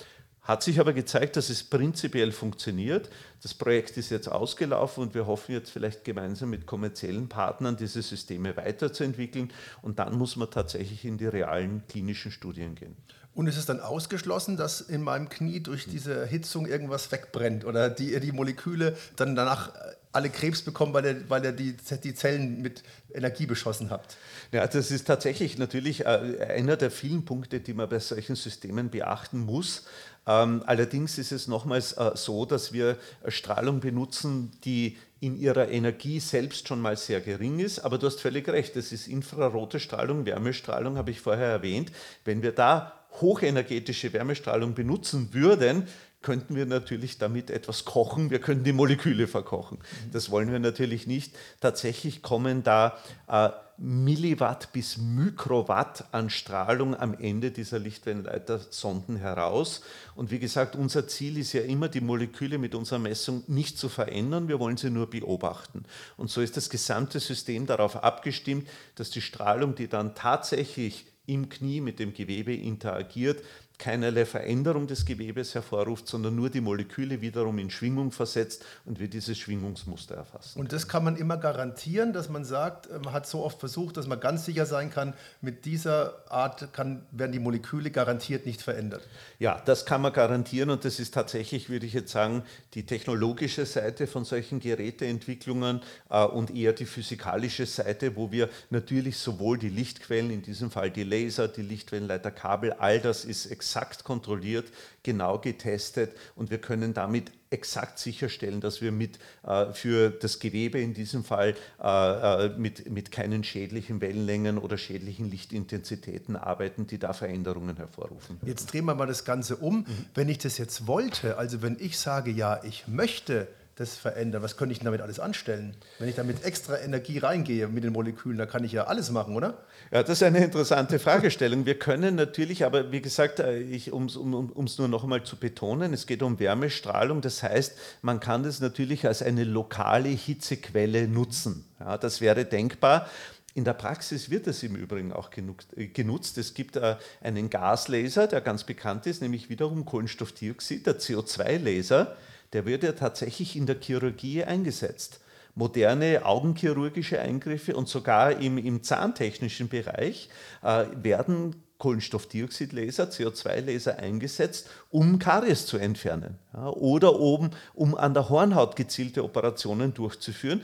Hat sich aber gezeigt, dass es prinzipiell funktioniert. Das Projekt ist jetzt ausgelaufen und wir hoffen jetzt vielleicht gemeinsam mit kommerziellen Partnern diese Systeme weiterzuentwickeln. Und dann muss man tatsächlich in die realen klinischen Studien gehen. Und ist es dann ausgeschlossen, dass in meinem Knie durch diese Erhitzung irgendwas wegbrennt oder die, die Moleküle dann danach alle Krebs bekommen, weil ihr, weil ihr die, die Zellen mit Energie beschossen habt? Ja, das ist tatsächlich natürlich äh, einer der vielen Punkte, die man bei solchen Systemen beachten muss. Ähm, allerdings ist es nochmals äh, so, dass wir Strahlung benutzen, die in ihrer Energie selbst schon mal sehr gering ist. Aber du hast völlig recht, das ist infrarote Strahlung, Wärmestrahlung, habe ich vorher erwähnt. Wenn wir da hochenergetische Wärmestrahlung benutzen würden, könnten wir natürlich damit etwas kochen, wir könnten die Moleküle verkochen. Das wollen wir natürlich nicht. Tatsächlich kommen da äh, Milliwatt bis Mikrowatt an Strahlung am Ende dieser Lichtwellenleitersonden heraus. Und wie gesagt, unser Ziel ist ja immer, die Moleküle mit unserer Messung nicht zu verändern, wir wollen sie nur beobachten. Und so ist das gesamte System darauf abgestimmt, dass die Strahlung, die dann tatsächlich im Knie mit dem Gewebe interagiert, keinerlei Veränderung des Gewebes hervorruft, sondern nur die Moleküle wiederum in Schwingung versetzt und wir dieses Schwingungsmuster erfassen. Und das kann man immer garantieren, dass man sagt, man hat so oft versucht, dass man ganz sicher sein kann, mit dieser Art kann, werden die Moleküle garantiert nicht verändert. Ja, das kann man garantieren und das ist tatsächlich, würde ich jetzt sagen, die technologische Seite von solchen Geräteentwicklungen äh, und eher die physikalische Seite, wo wir natürlich sowohl die Lichtquellen, in diesem Fall die Laser, die Lichtwellenleiterkabel, all das ist extrem exakt kontrolliert, genau getestet und wir können damit exakt sicherstellen, dass wir mit, äh, für das Gewebe in diesem Fall äh, äh, mit, mit keinen schädlichen Wellenlängen oder schädlichen Lichtintensitäten arbeiten, die da Veränderungen hervorrufen. Jetzt drehen wir mal das Ganze um. Mhm. Wenn ich das jetzt wollte, also wenn ich sage, ja, ich möchte das verändern? Was könnte ich damit alles anstellen? Wenn ich damit extra Energie reingehe mit den Molekülen, da kann ich ja alles machen, oder? Ja, das ist eine interessante Fragestellung. Wir können natürlich, aber wie gesagt, äh, um es nur noch einmal zu betonen, es geht um Wärmestrahlung. Das heißt, man kann das natürlich als eine lokale Hitzequelle nutzen. Ja, das wäre denkbar. In der Praxis wird es im Übrigen auch äh, genutzt. Es gibt äh, einen Gaslaser, der ganz bekannt ist, nämlich wiederum Kohlenstoffdioxid, der CO2-Laser der wird ja tatsächlich in der Chirurgie eingesetzt. Moderne augenchirurgische Eingriffe und sogar im, im zahntechnischen Bereich äh, werden Kohlenstoffdioxidlaser, CO2-Laser eingesetzt, um Karies zu entfernen. Ja, oder oben, um an der Hornhaut gezielte Operationen durchzuführen.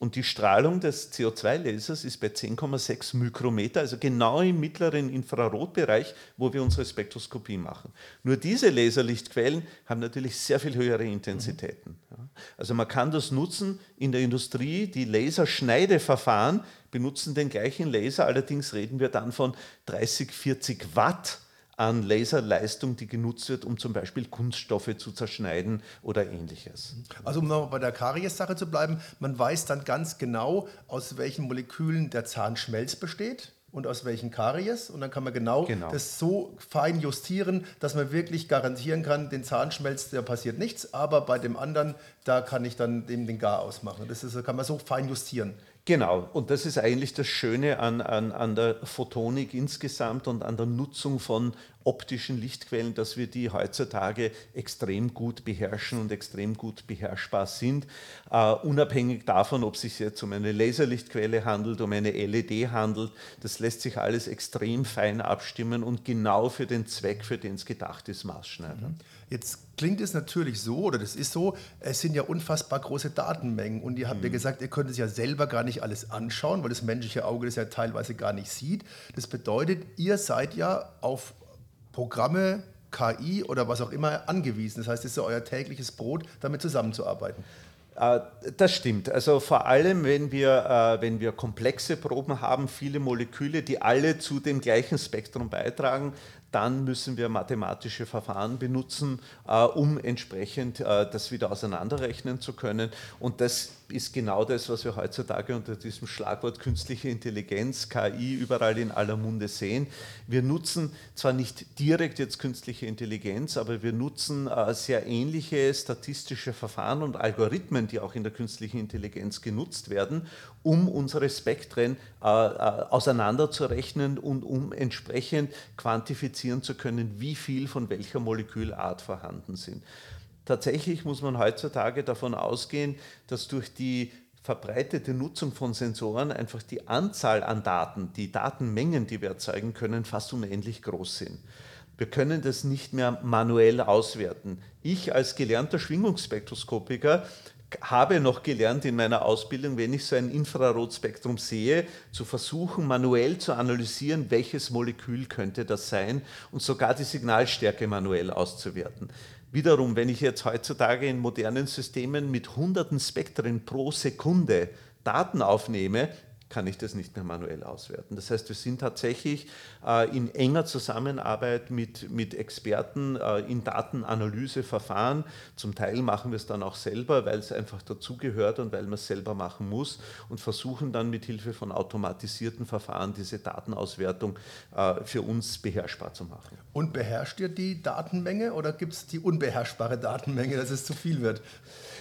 Und die Strahlung des CO2-Lasers ist bei 10,6 Mikrometer, also genau im mittleren Infrarotbereich, wo wir unsere Spektroskopie machen. Nur diese Laserlichtquellen haben natürlich sehr viel höhere Intensitäten. Also man kann das nutzen in der Industrie, die Laserschneideverfahren benutzen den gleichen Laser, allerdings reden wir dann von 30, 40 Watt an Laserleistung, die genutzt wird, um zum Beispiel Kunststoffe zu zerschneiden oder ähnliches. Also um noch bei der Karies-Sache zu bleiben, man weiß dann ganz genau, aus welchen Molekülen der Zahnschmelz besteht und aus welchen Karies. Und dann kann man genau, genau, das so fein justieren, dass man wirklich garantieren kann, den Zahnschmelz, da passiert nichts, aber bei dem anderen, da kann ich dann dem den Gar ausmachen. Das ist, kann man so fein justieren. Genau, und das ist eigentlich das Schöne an, an, an der Photonik insgesamt und an der Nutzung von optischen Lichtquellen, dass wir die heutzutage extrem gut beherrschen und extrem gut beherrschbar sind, uh, unabhängig davon, ob es sich jetzt um eine Laserlichtquelle handelt, um eine LED handelt. Das lässt sich alles extrem fein abstimmen und genau für den Zweck, für den es gedacht ist, maßschneidern. Mhm. Jetzt klingt es natürlich so, oder das ist so, es sind ja unfassbar große Datenmengen und ihr habt mhm. ja gesagt, ihr könnt es ja selber gar nicht alles anschauen, weil das menschliche Auge das ja teilweise gar nicht sieht. Das bedeutet, ihr seid ja auf Programme, KI oder was auch immer angewiesen. Das heißt, es ist euer tägliches Brot, damit zusammenzuarbeiten. Äh, das stimmt. Also vor allem, wenn wir, äh, wenn wir komplexe Proben haben, viele Moleküle, die alle zu dem gleichen Spektrum beitragen, dann müssen wir mathematische Verfahren benutzen, äh, um entsprechend das wieder auseinanderrechnen zu können. Und das ist genau das, was wir heutzutage unter diesem Schlagwort künstliche Intelligenz, KI, überall in aller Munde sehen. Wir nutzen zwar nicht direkt jetzt künstliche Intelligenz, aber wir nutzen äh, sehr ähnliche statistische Verfahren und Algorithmen, die auch in der künstlichen Intelligenz genutzt werden, um unsere Spektren äh, äh, auseinanderzurechnen und um entsprechend quantifizieren zu können, wie viel von welcher Molekülart vorhanden sind. Tatsächlich muss man heutzutage davon ausgehen, dass durch die verbreitete Nutzung von Sensoren einfach die Anzahl an Daten, die Datenmengen, die wir erzeugen können, fast unendlich groß sind. Wir können das nicht mehr manuell auswerten. Ich als gelernter Schwingungsspektroskopiker habe noch gelernt in meiner Ausbildung, wenn ich so ein Infrarotspektrum sehe, zu versuchen, manuell zu analysieren, welches Molekül könnte das sein und sogar die Signalstärke manuell auszuwerten. Wiederum, wenn ich jetzt heutzutage in modernen Systemen mit hunderten Spektren pro Sekunde Daten aufnehme, kann ich das nicht mehr manuell auswerten. Das heißt, wir sind tatsächlich äh, in enger Zusammenarbeit mit, mit Experten äh, in Datenanalyseverfahren. Zum Teil machen wir es dann auch selber, weil es einfach dazugehört und weil man es selber machen muss und versuchen dann mit Hilfe von automatisierten Verfahren diese Datenauswertung äh, für uns beherrschbar zu machen. Und beherrscht ihr die Datenmenge oder gibt es die unbeherrschbare Datenmenge, dass es zu viel wird?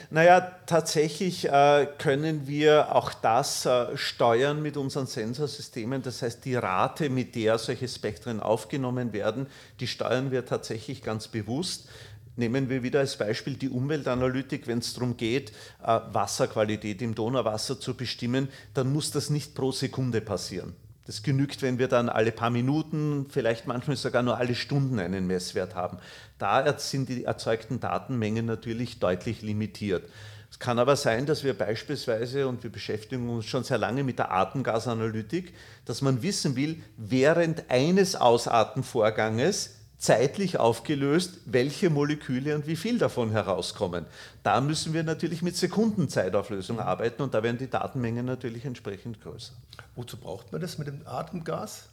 Naja, tatsächlich äh, können wir auch das äh, steuern mit unseren Sensorsystemen. Das heißt, die Rate, mit der solche Spektren aufgenommen werden, die steuern wir tatsächlich ganz bewusst. Nehmen wir wieder als Beispiel die Umweltanalytik, wenn es darum geht, äh, Wasserqualität im Donauwasser zu bestimmen, dann muss das nicht pro Sekunde passieren. Das genügt, wenn wir dann alle paar Minuten, vielleicht manchmal sogar nur alle Stunden einen Messwert haben. Da sind die erzeugten Datenmengen natürlich deutlich limitiert. Es kann aber sein, dass wir beispielsweise, und wir beschäftigen uns schon sehr lange mit der Atemgasanalytik, dass man wissen will, während eines Ausatmenvorganges zeitlich aufgelöst, welche Moleküle und wie viel davon herauskommen. Da müssen wir natürlich mit Sekundenzeitauflösung arbeiten und da werden die Datenmengen natürlich entsprechend größer. Wozu braucht man das mit dem Atemgas?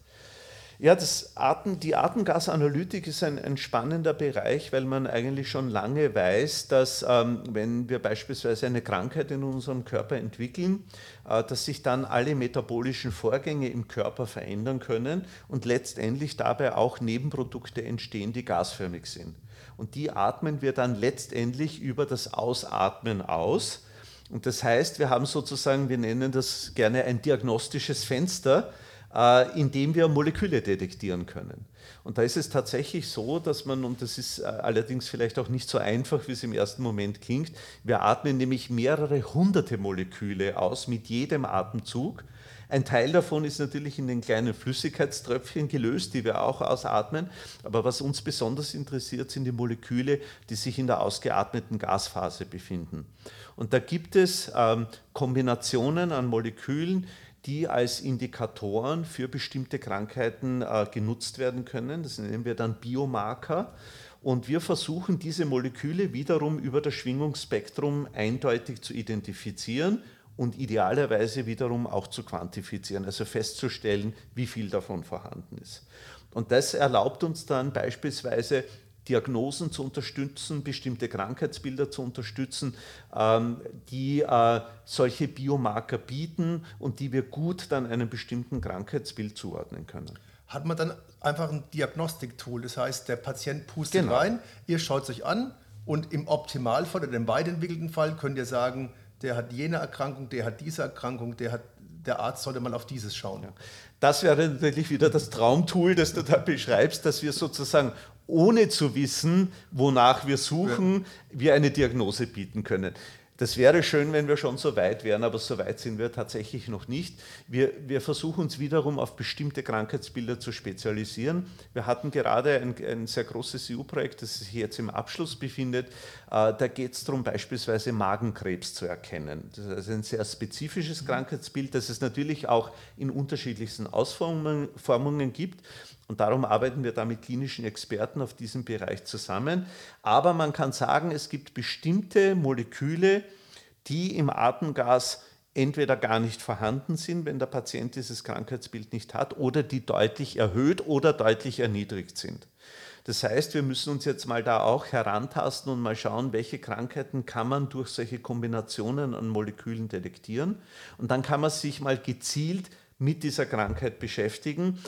Ja, das Atem, die Atemgasanalytik ist ein, ein, spannender Bereich, weil man eigentlich schon lange weiß, dass ähm, wenn wir beispielsweise eine Krankheit in unserem Körper entwickeln, äh, dass sich dann alle metabolischen Vorgänge im Körper verändern können und letztendlich dabei auch Nebenprodukte entstehen, die gasförmig sind. Und die atmen wir dann letztendlich über das Ausatmen aus. Und das heißt, wir haben sozusagen, wir nennen das gerne ein diagnostisches Fenster, indem wir Moleküle detektieren können. Und da ist es tatsächlich so, dass man, und das ist äh, allerdings vielleicht auch nicht so einfach, wie es im ersten Moment klingt, wir atmen nämlich mehrere hunderte Moleküle aus mit jedem Atemzug. Ein Teil davon ist natürlich in den kleinen Flüssigkeitströpfchen gelöst, die wir auch ausatmen. Aber was uns besonders interessiert, sind die Moleküle, die sich in der ausgeatmeten Gasphase befinden. Und da gibt es ähm, Kombinationen an Molekülen, die als Indikatoren für bestimmte Krankheiten äh, genutzt werden können. Das nennen wir dann Biomarker. Und wir versuchen diese Moleküle wiederum über das Schwingungsspektrum eindeutig zu identifizieren und idealerweise wiederum auch zu quantifizieren, also festzustellen, wie viel davon vorhanden ist. Und das erlaubt uns dann beispielsweise Diagnosen zu unterstützen, bestimmte Krankheitsbilder zu unterstützen, ähm, die äh, solche Biomarker bieten und die wir gut dann einem bestimmten Krankheitsbild zuordnen können. Hat man dann einfach ein Diagnostiktool, das heißt, der Patient pustet genau. rein, ihr schaut es euch an und im Optimalfall oder im weit entwickelten Fall könnt ihr sagen, der hat jene Erkrankung, der hat diese Erkrankung, der hat der Arzt sollte mal auf dieses schauen. Ja. Das wäre natürlich wieder das Traumtool, das du da beschreibst, dass wir sozusagen ohne zu wissen, wonach wir suchen, ja. wir eine Diagnose bieten können. Das wäre schön, wenn wir schon so weit wären, aber so weit sind wir tatsächlich noch nicht. Wir, wir versuchen uns wiederum auf bestimmte Krankheitsbilder zu spezialisieren. Wir hatten gerade ein, ein sehr großes EU-Projekt, das sich jetzt im Abschluss befindet. Äh, da geht es darum, beispielsweise Magenkrebs zu erkennen. Das ist also ein sehr spezifisches mhm. Krankheitsbild, das es natürlich auch in unterschiedlichsten Ausformungen gibt. Und darum arbeiten wir da mit klinischen Experten auf diesem Bereich zusammen. Aber man kann sagen, es gibt bestimmte Moleküle, die im Atemgas entweder gar nicht vorhanden sind, wenn der Patient dieses Krankheitsbild nicht hat, oder die deutlich erhöht oder deutlich erniedrigt sind. Das heißt, wir müssen uns jetzt mal da auch herantasten und mal schauen, welche Krankheiten kann man durch solche Kombinationen an Molekülen detektieren. Und dann kann man sich mal gezielt mit dieser Krankheit beschäftigen.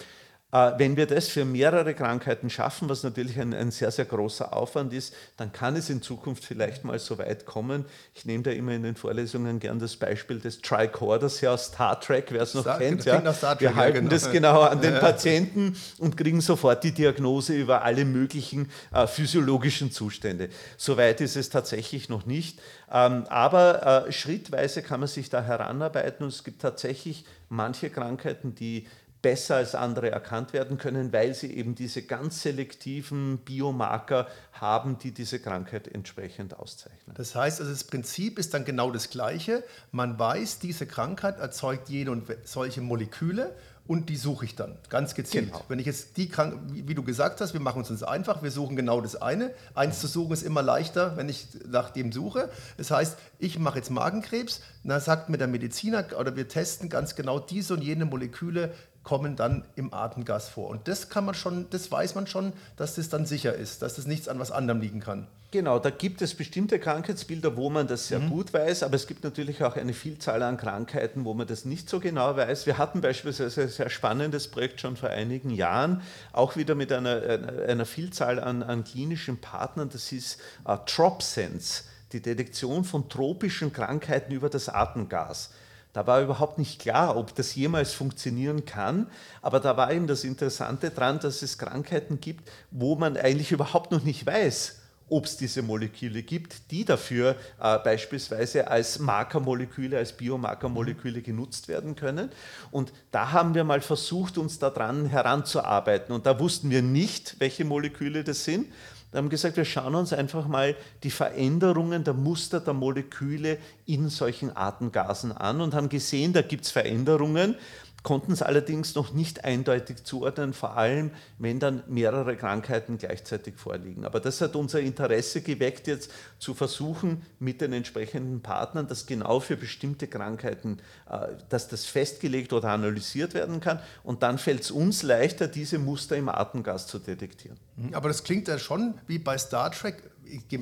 Äh, wenn wir das für mehrere Krankheiten schaffen, was natürlich ein, ein, sehr, sehr großer Aufwand ist, dann kann es in Zukunft vielleicht mal so weit kommen. Ich nehme da immer in den Vorlesungen gern das Beispiel des Tricorders her aus Star Trek, wer es noch Star, kennt. Ja. Trek, wir halten genau. das genau an den Patienten und kriegen sofort die Diagnose über alle möglichen äh, physiologischen Zustände. Soweit ist es tatsächlich noch nicht. Ähm, aber äh, schrittweise kann man sich da heranarbeiten und es gibt tatsächlich manche Krankheiten, die besser als andere erkannt werden können, weil sie eben diese ganz selektiven Biomarker haben, die diese Krankheit entsprechend auszeichnen. Das heißt, also das Prinzip ist dann genau das gleiche. Man weiß, diese Krankheit erzeugt jene und solche Moleküle und die suche ich dann ganz gezielt. Genau. Wenn ich jetzt die Krank wie du gesagt hast, wir machen uns das einfach, wir suchen genau das eine. Eins zu suchen ist immer leichter, wenn ich nach dem suche. Das heißt, ich mache jetzt Magenkrebs, dann sagt mir der Mediziner oder wir testen ganz genau diese und jene Moleküle kommen dann im Atemgas vor. Und das kann man schon, das weiß man schon, dass das dann sicher ist, dass das nichts an was anderem liegen kann. Genau, da gibt es bestimmte Krankheitsbilder, wo man das sehr mhm. gut weiß, aber es gibt natürlich auch eine Vielzahl an Krankheiten, wo man das nicht so genau weiß. Wir hatten beispielsweise ein sehr spannendes Projekt schon vor einigen Jahren, auch wieder mit einer, einer Vielzahl an, an klinischen Partnern, das ist uh, TropSense, die Detektion von tropischen Krankheiten über das Atemgas. Da war überhaupt nicht klar, ob das jemals funktionieren kann. Aber da war eben das Interessante daran, dass es Krankheiten gibt, wo man eigentlich überhaupt noch nicht weiß, ob es diese Moleküle gibt, die dafür äh, beispielsweise als Markermoleküle, als Biomarkermoleküle genutzt werden können. Und da haben wir mal versucht, uns daran heranzuarbeiten. Und da wussten wir nicht, welche Moleküle das sind. Wir haben gesagt, wir schauen uns einfach mal die Veränderungen der Muster der Moleküle in solchen Atemgasen an und haben gesehen, da gibt es Veränderungen konnten es allerdings noch nicht eindeutig zuordnen, vor allem wenn dann mehrere Krankheiten gleichzeitig vorliegen. Aber das hat unser Interesse geweckt, jetzt zu versuchen, mit den entsprechenden Partnern, dass genau für bestimmte Krankheiten, äh, dass das festgelegt oder analysiert werden kann. Und dann fällt es uns leichter, diese Muster im Atemgas zu detektieren. Mhm, aber das klingt ja schon wie bei Star Trek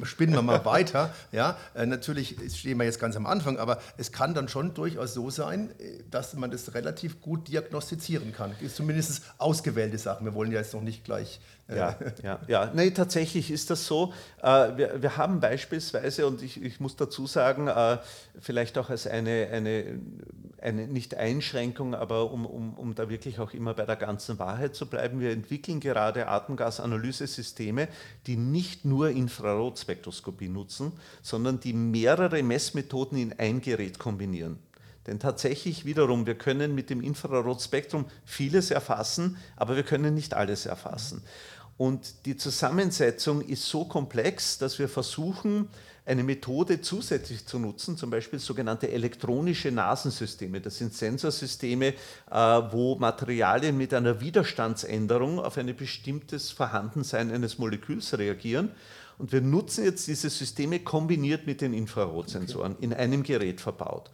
spinnen wir mal [laughs] weiter. Ja, äh, natürlich stehen wir jetzt ganz am Anfang, aber es kann dann schon durchaus so sein, äh, dass man das relativ gut diagnostizieren kann. Ist zumindest ausgewählte Sachen. Wir wollen ja jetzt noch nicht gleich ja, ja, ja. Nee, tatsächlich ist das so. Äh, wir, wir haben beispielsweise, und ich, ich muss dazu sagen, äh, vielleicht auch als eine, eine, eine nicht Einschränkung, aber um, um, um da wirklich auch immer bei der ganzen Wahrheit zu bleiben, wir entwickeln gerade Atemgasanalysesysteme, die nicht nur Infrarotspektroskopie nutzen, sondern die mehrere Messmethoden in ein Gerät kombinieren. Denn tatsächlich wiederum, wir können mit dem Infrarotspektrum vieles erfassen, aber wir können nicht alles erfassen. Und die Zusammensetzung ist so komplex, dass wir versuchen, eine Methode zusätzlich zu nutzen, zum Beispiel sogenannte elektronische Nasensysteme. Das sind Sensorsysteme, äh, wo Materialien mit einer Widerstandsänderung auf ein bestimmtes Vorhandensein eines Moleküls reagieren. Und wir nutzen jetzt diese Systeme kombiniert mit den Infrarotsensoren okay. in einem Gerät verbaut.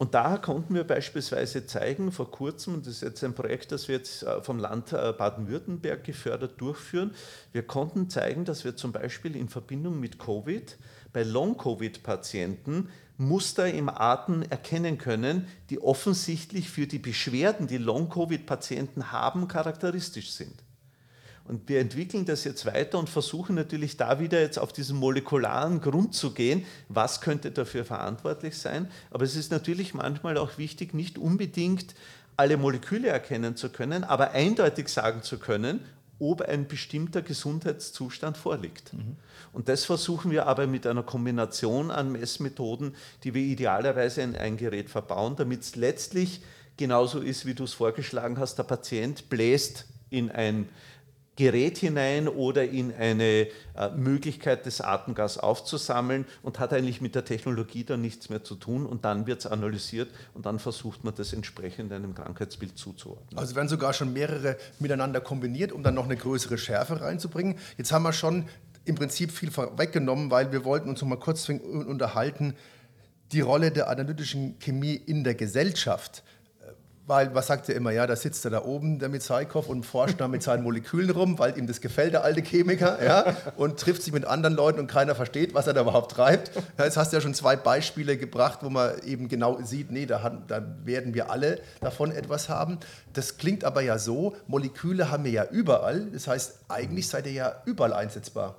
Und da konnten wir beispielsweise zeigen, vor kurzem, und das ist jetzt ein Projekt, das wir jetzt äh, vom Land äh, Baden-Württemberg gefördert durchführen, wir konnten zeigen, dass wir zum Beispiel in Verbindung mit Covid bei Long-Covid-Patienten Muster im Atem erkennen können, die offensichtlich für die Beschwerden, die Long-Covid-Patienten haben, charakteristisch sind. Und wir entwickeln das jetzt weiter und versuchen natürlich da wieder jetzt auf diesen molekularen Grund zu gehen, was könnte dafür verantwortlich sein. Aber es ist natürlich manchmal auch wichtig, nicht unbedingt alle Moleküle erkennen zu können, aber eindeutig sagen zu können, ob ein bestimmter Gesundheitszustand vorliegt. Mhm. Und das versuchen wir aber mit einer Kombination an Messmethoden, die wir idealerweise in ein Gerät verbauen, damit es letztlich genauso ist, wie du es vorgeschlagen hast. Der Patient bläst in ein Gerät hinein oder in eine äh, Möglichkeit, das Atemgas aufzusammeln und hat eigentlich mit der Technologie dann nichts mehr zu tun und dann wird es analysiert und dann versucht man das entsprechend einem Krankheitsbild zuzuordnen. Also werden sogar schon mehrere miteinander kombiniert, um dann noch eine größere Schärfe reinzubringen. Jetzt haben wir schon im Prinzip viel vorweggenommen, weil wir wollten uns noch mal kurz unterhalten, die Rolle der analytischen Chemie in der Gesellschaft. Weil, was sagt er immer? Ja, da sitzt er da oben, der Mitsaikow, und forscht da mit seinen Molekülen rum, weil ihm das gefällt, der alte Chemiker, ja, und trifft sich mit anderen Leuten und keiner versteht, was er da überhaupt treibt. Ja, jetzt hast du ja schon zwei Beispiele gebracht, wo man eben genau sieht, nee, da, da werden wir alle davon etwas haben. Das klingt aber ja so, Moleküle haben wir ja überall, das heißt, eigentlich seid ihr ja überall einsetzbar.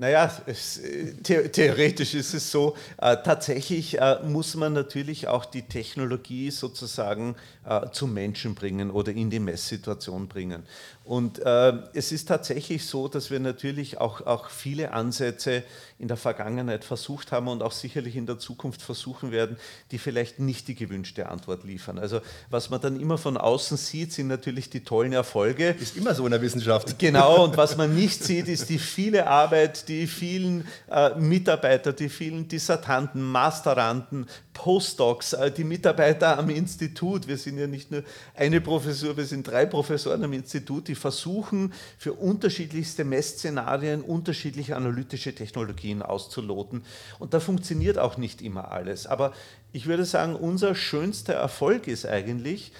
Naja, es, äh, the theoretisch ist es so. Äh, tatsächlich äh, muss man natürlich auch die Technologie sozusagen äh, zum Menschen bringen oder in die Messsituation bringen. Und äh, es ist tatsächlich so, dass wir natürlich auch, auch viele Ansätze in der Vergangenheit versucht haben und auch sicherlich in der Zukunft versuchen werden, die vielleicht nicht die gewünschte Antwort liefern. Also was man dann immer von außen sieht, sind natürlich die tollen Erfolge. Ist immer so in der Wissenschaft. Genau, und was man nicht [laughs] sieht, ist die viele Arbeit, die vielen äh, Mitarbeiter, die vielen Dissertanten, Masteranden, Postdocs, äh, die Mitarbeiter am Institut. Wir sind ja nicht nur eine Professur, wir sind drei Professoren am Institut, die versuchen, für unterschiedlichste Messszenarien unterschiedliche analytische Technologien auszuloten. Und da funktioniert auch nicht immer alles. Aber ich würde sagen, unser schönster Erfolg ist eigentlich,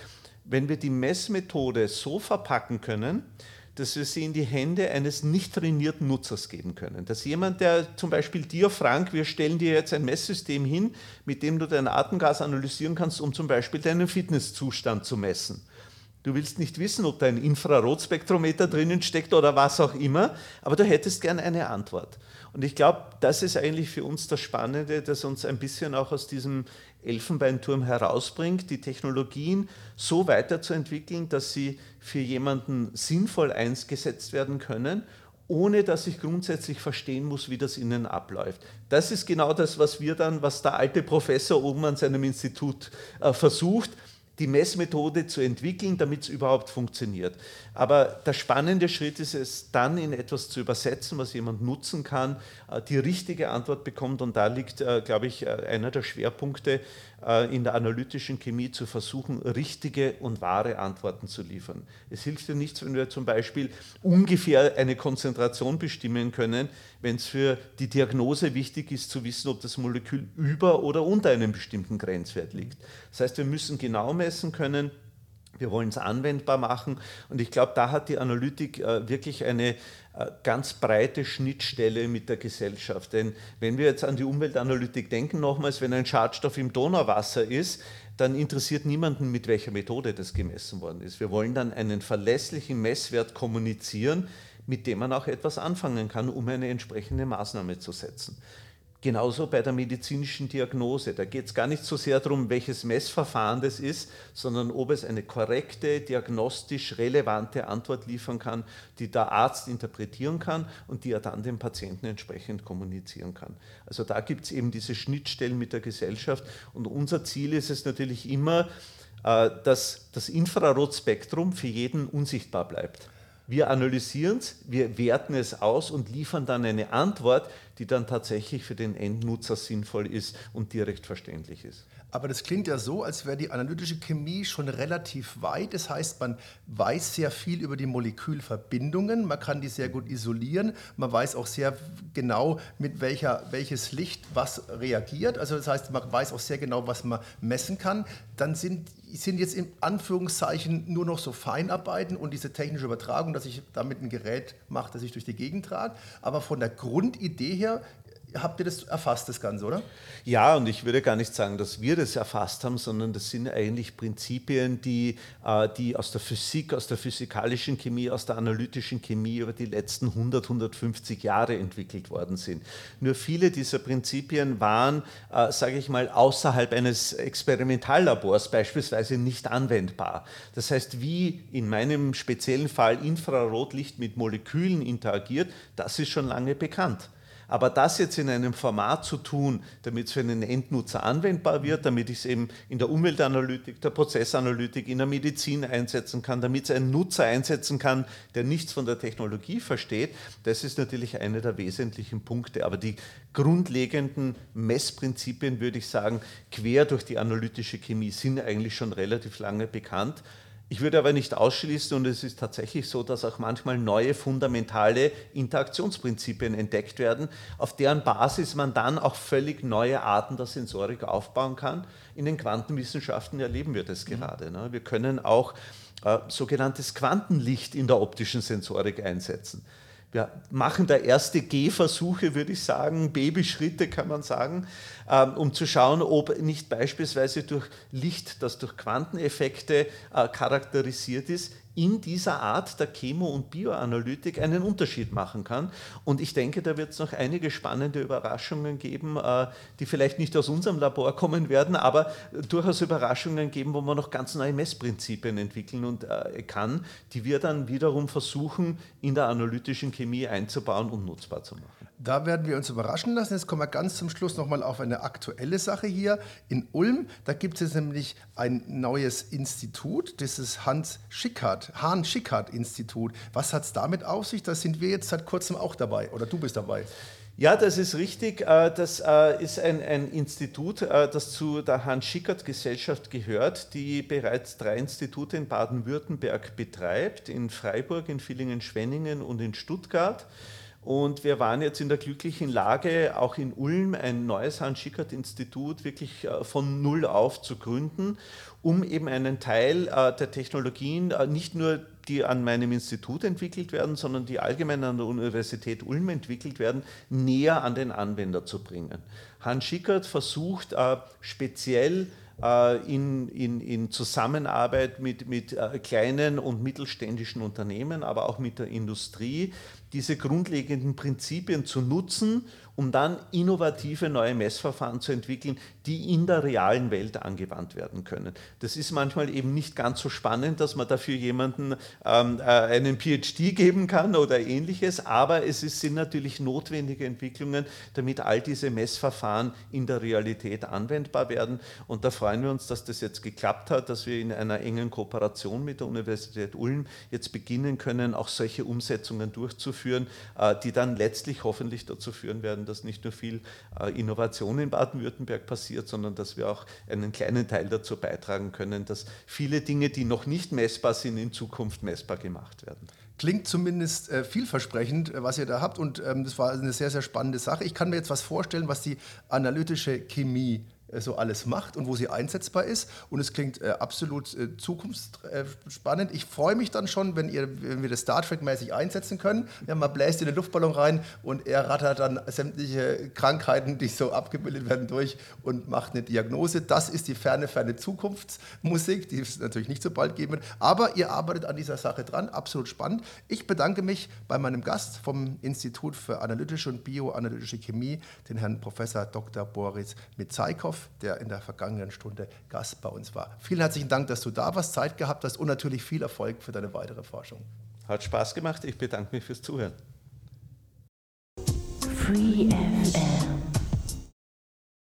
wenn wir die Messmethode so verpacken können, dass wir sie in die Hände eines nicht trainierten Nutzers geben können. Dass jemand, der zum Beispiel dir, Frank, wir stellen dir jetzt ein Messsystem hin, mit dem du dein Atemgas analysieren kannst, um zum Beispiel deinen Fitnesszustand zu messen. Du willst nicht wissen, ob da ein Infrarotspektrometer drinnen steckt oder was auch immer, aber du hättest gern eine Antwort. Und ich glaube, das ist eigentlich für uns das Spannende, das uns ein bisschen auch aus diesem Elfenbeinturm herausbringt, die Technologien so weiterzuentwickeln, dass sie für jemanden sinnvoll eingesetzt werden können, ohne dass ich grundsätzlich verstehen muss, wie das innen abläuft. Das ist genau das, was wir dann, was der alte Professor oben an seinem Institut äh, versucht, die Messmethode zu entwickeln, damit es überhaupt funktioniert. Aber der spannende Schritt ist es, dann in etwas zu übersetzen, was jemand nutzen kann, äh, die richtige Antwort bekommt. Und da liegt, äh, glaube ich, äh, einer der Schwerpunkte in der analytischen Chemie zu versuchen, richtige und wahre Antworten zu liefern. Es hilft ja nichts, wenn wir zum Beispiel ungefähr eine Konzentration bestimmen können, wenn es für die Diagnose wichtig ist, zu wissen, ob das Molekül über oder unter einem bestimmten Grenzwert liegt. Das heißt, wir müssen genau messen können, wir wollen es anwendbar machen. Und ich glaube, da hat die Analytik äh, wirklich eine äh, ganz breite Schnittstelle mit der Gesellschaft. Denn wenn wir jetzt an die Umweltanalytik denken, nochmals, wenn ein Schadstoff im Donauwasser ist, dann interessiert niemanden, mit welcher Methode das gemessen worden ist. Wir wollen dann einen verlässlichen Messwert kommunizieren, mit dem man auch etwas anfangen kann, um eine entsprechende Maßnahme zu setzen. Genauso bei der medizinischen Diagnose. Da geht es gar nicht so sehr darum, welches Messverfahren das ist, sondern ob es eine korrekte, diagnostisch relevante Antwort liefern kann, die der Arzt interpretieren kann und die er dann dem Patienten entsprechend kommunizieren kann. Also da gibt es eben diese Schnittstellen mit der Gesellschaft und unser Ziel ist es natürlich immer, äh, dass das Infrarotspektrum für jeden unsichtbar bleibt. Wir analysieren es, wir werten es aus und liefern dann eine Antwort, die dann tatsächlich für den Endnutzer sinnvoll ist und direkt verständlich ist. Aber das klingt ja so, als wäre die analytische Chemie schon relativ weit. Das heißt, man weiß sehr viel über die Molekülverbindungen, man kann die sehr gut isolieren, man weiß auch sehr genau, mit welcher, welches Licht was reagiert. Also das heißt, man weiß auch sehr genau, was man messen kann. Dann sind, sind jetzt in Anführungszeichen nur noch so Feinarbeiten und diese technische Übertragung, dass ich damit ein Gerät mache, das ich durch die Gegend trage. Aber von der Grundidee her habt ihr das erfasst, das Ganze, oder? Ja, und ich würde gar nicht sagen, dass wir das erfasst haben, sondern das sind eigentlich Prinzipien, die, äh, die aus der Physik, aus der physikalischen Chemie, aus der analytischen Chemie über die letzten 100, 150 Jahre entwickelt worden sind. Nur viele dieser Prinzipien waren, äh, sage ich mal, außerhalb eines Experimentallabors beispielsweise nicht anwendbar. Das heißt, wie in meinem speziellen Fall Infrarotlicht mit Molekülen interagiert, das ist schon lange bekannt. Aber das jetzt in einem Format zu tun, damit es für einen Endnutzer anwendbar wird, damit ich es eben in der Umweltanalytik, der Prozessanalytik, in der Medizin einsetzen kann, damit es einen Nutzer einsetzen kann, der nichts von der Technologie versteht, das ist natürlich einer der wesentlichen Punkte. Aber die grundlegenden Messprinzipien, würde ich sagen, quer durch die analytische Chemie sind eigentlich schon relativ lange bekannt Ich würde aber nicht ausschließen, und es ist tatsächlich so, dass auch manchmal neue fundamentale Interaktionsprinzipien entdeckt werden, auf deren Basis man dann auch völlig neue Arten der Sensorik aufbauen kann. In den Quantenwissenschaften erleben wir das mhm. gerade. Ne? Wir können auch äh, sogenanntes Quantenlicht in der optischen Sensorik einsetzen. Wir machen da erste Gehversuche, würde ich sagen, Babyschritte kann man sagen, ähm, um zu schauen, ob nicht beispielsweise durch Licht, das durch Quanteneffekte äh, charakterisiert ist, in dieser Art der Chemo- und Bioanalytik einen Unterschied machen kann. Und ich denke, da wird es noch einige spannende Überraschungen geben, äh, die vielleicht nicht aus unserem Labor kommen werden, aber durchaus Überraschungen geben, wo man noch ganz neue Messprinzipien entwickeln und äh, kann, die wir dann wiederum versuchen, in der analytischen Chemie einzubauen und nutzbar zu machen. Da werden wir uns überraschen lassen. Jetzt kommen wir ganz zum Schluss nochmal auf eine aktuelle Sache hier in Ulm. Da gibt es nämlich ein neues Institut, das ist Hans Schickhardt, Hahn-Schickhardt-Institut. Was hat es damit auf sich? Da sind wir jetzt seit kurzem auch dabei oder du bist dabei. Ja, das ist richtig. Äh, das äh, ist ein, ein Institut, äh, das zu der Hans-Schickert-Gesellschaft gehört, die bereits drei Institute in Baden-Württemberg betreibt, in Freiburg, in Villingen-Schwenningen und in Stuttgart. Und wir waren jetzt in der glücklichen Lage, auch in Ulm ein neues Hans-Schickert-Institut wirklich äh, von Null auf zu gründen, um eben einen Teil äh, der Technologien, äh, nicht nur die an meinem Institut entwickelt werden, sondern die allgemein an der Universität Ulm entwickelt werden, näher an den Anwender zu bringen. Hans Schickert versucht speziell in, in, in, Zusammenarbeit mit, mit kleinen und mittelständischen Unternehmen, aber auch mit der Industrie, diese grundlegenden Prinzipien zu nutzen um dann innovative neue Messverfahren zu entwickeln, die in der realen Welt angewandt werden können. Das ist manchmal eben nicht ganz so spannend, dass man dafür jemanden ähm, äh, einen PhD geben kann oder ähnliches, aber es ist, sind natürlich notwendige Entwicklungen, damit all diese Messverfahren in der Realität anwendbar werden. Und da freuen wir uns, dass das jetzt geklappt hat, dass wir in einer engen Kooperation mit der Universität Ulm jetzt beginnen können, auch solche Umsetzungen durchzuführen, äh, die dann letztlich hoffentlich dazu führen werden, dass nicht nur viel äh, Innovation in Baden-Württemberg passiert, sondern dass wir auch einen kleinen Teil dazu beitragen können, dass viele Dinge, die noch nicht messbar sind, in Zukunft messbar gemacht werden. Klingt zumindest äh, vielversprechend, was ihr da habt. Und ähm, das war eine sehr, sehr spannende Sache. Ich kann mir jetzt was vorstellen, was die analytische Chemie so alles macht und wo sie einsetzbar ist. Und es klingt äh, absolut äh, zukunftsspannend. Ich freue mich dann schon, wenn, ihr, wenn wir das Star Trek-mäßig einsetzen können. Ja, man bläst in den Luftballon rein und er rattert dann sämtliche Krankheiten, die so abgebildet werden, durch und macht eine Diagnose. Das ist die ferne, ferne Zukunftsmusik, die es natürlich nicht so bald geben wird. Aber ihr arbeitet an dieser Sache dran, absolut spannend. Ich bedanke mich bei meinem Gast vom Institut für analytische und bioanalytische Chemie, den Herrn Professor Dr. Boris Mitzaikow der in der vergangenen Stunde Gast bei uns war. Vielen herzlichen Dank, dass du da warst, Zeit gehabt hast und natürlich viel Erfolg für deine weitere Forschung. Hat Spaß gemacht. Ich bedanke mich fürs Zuhören. Free FM.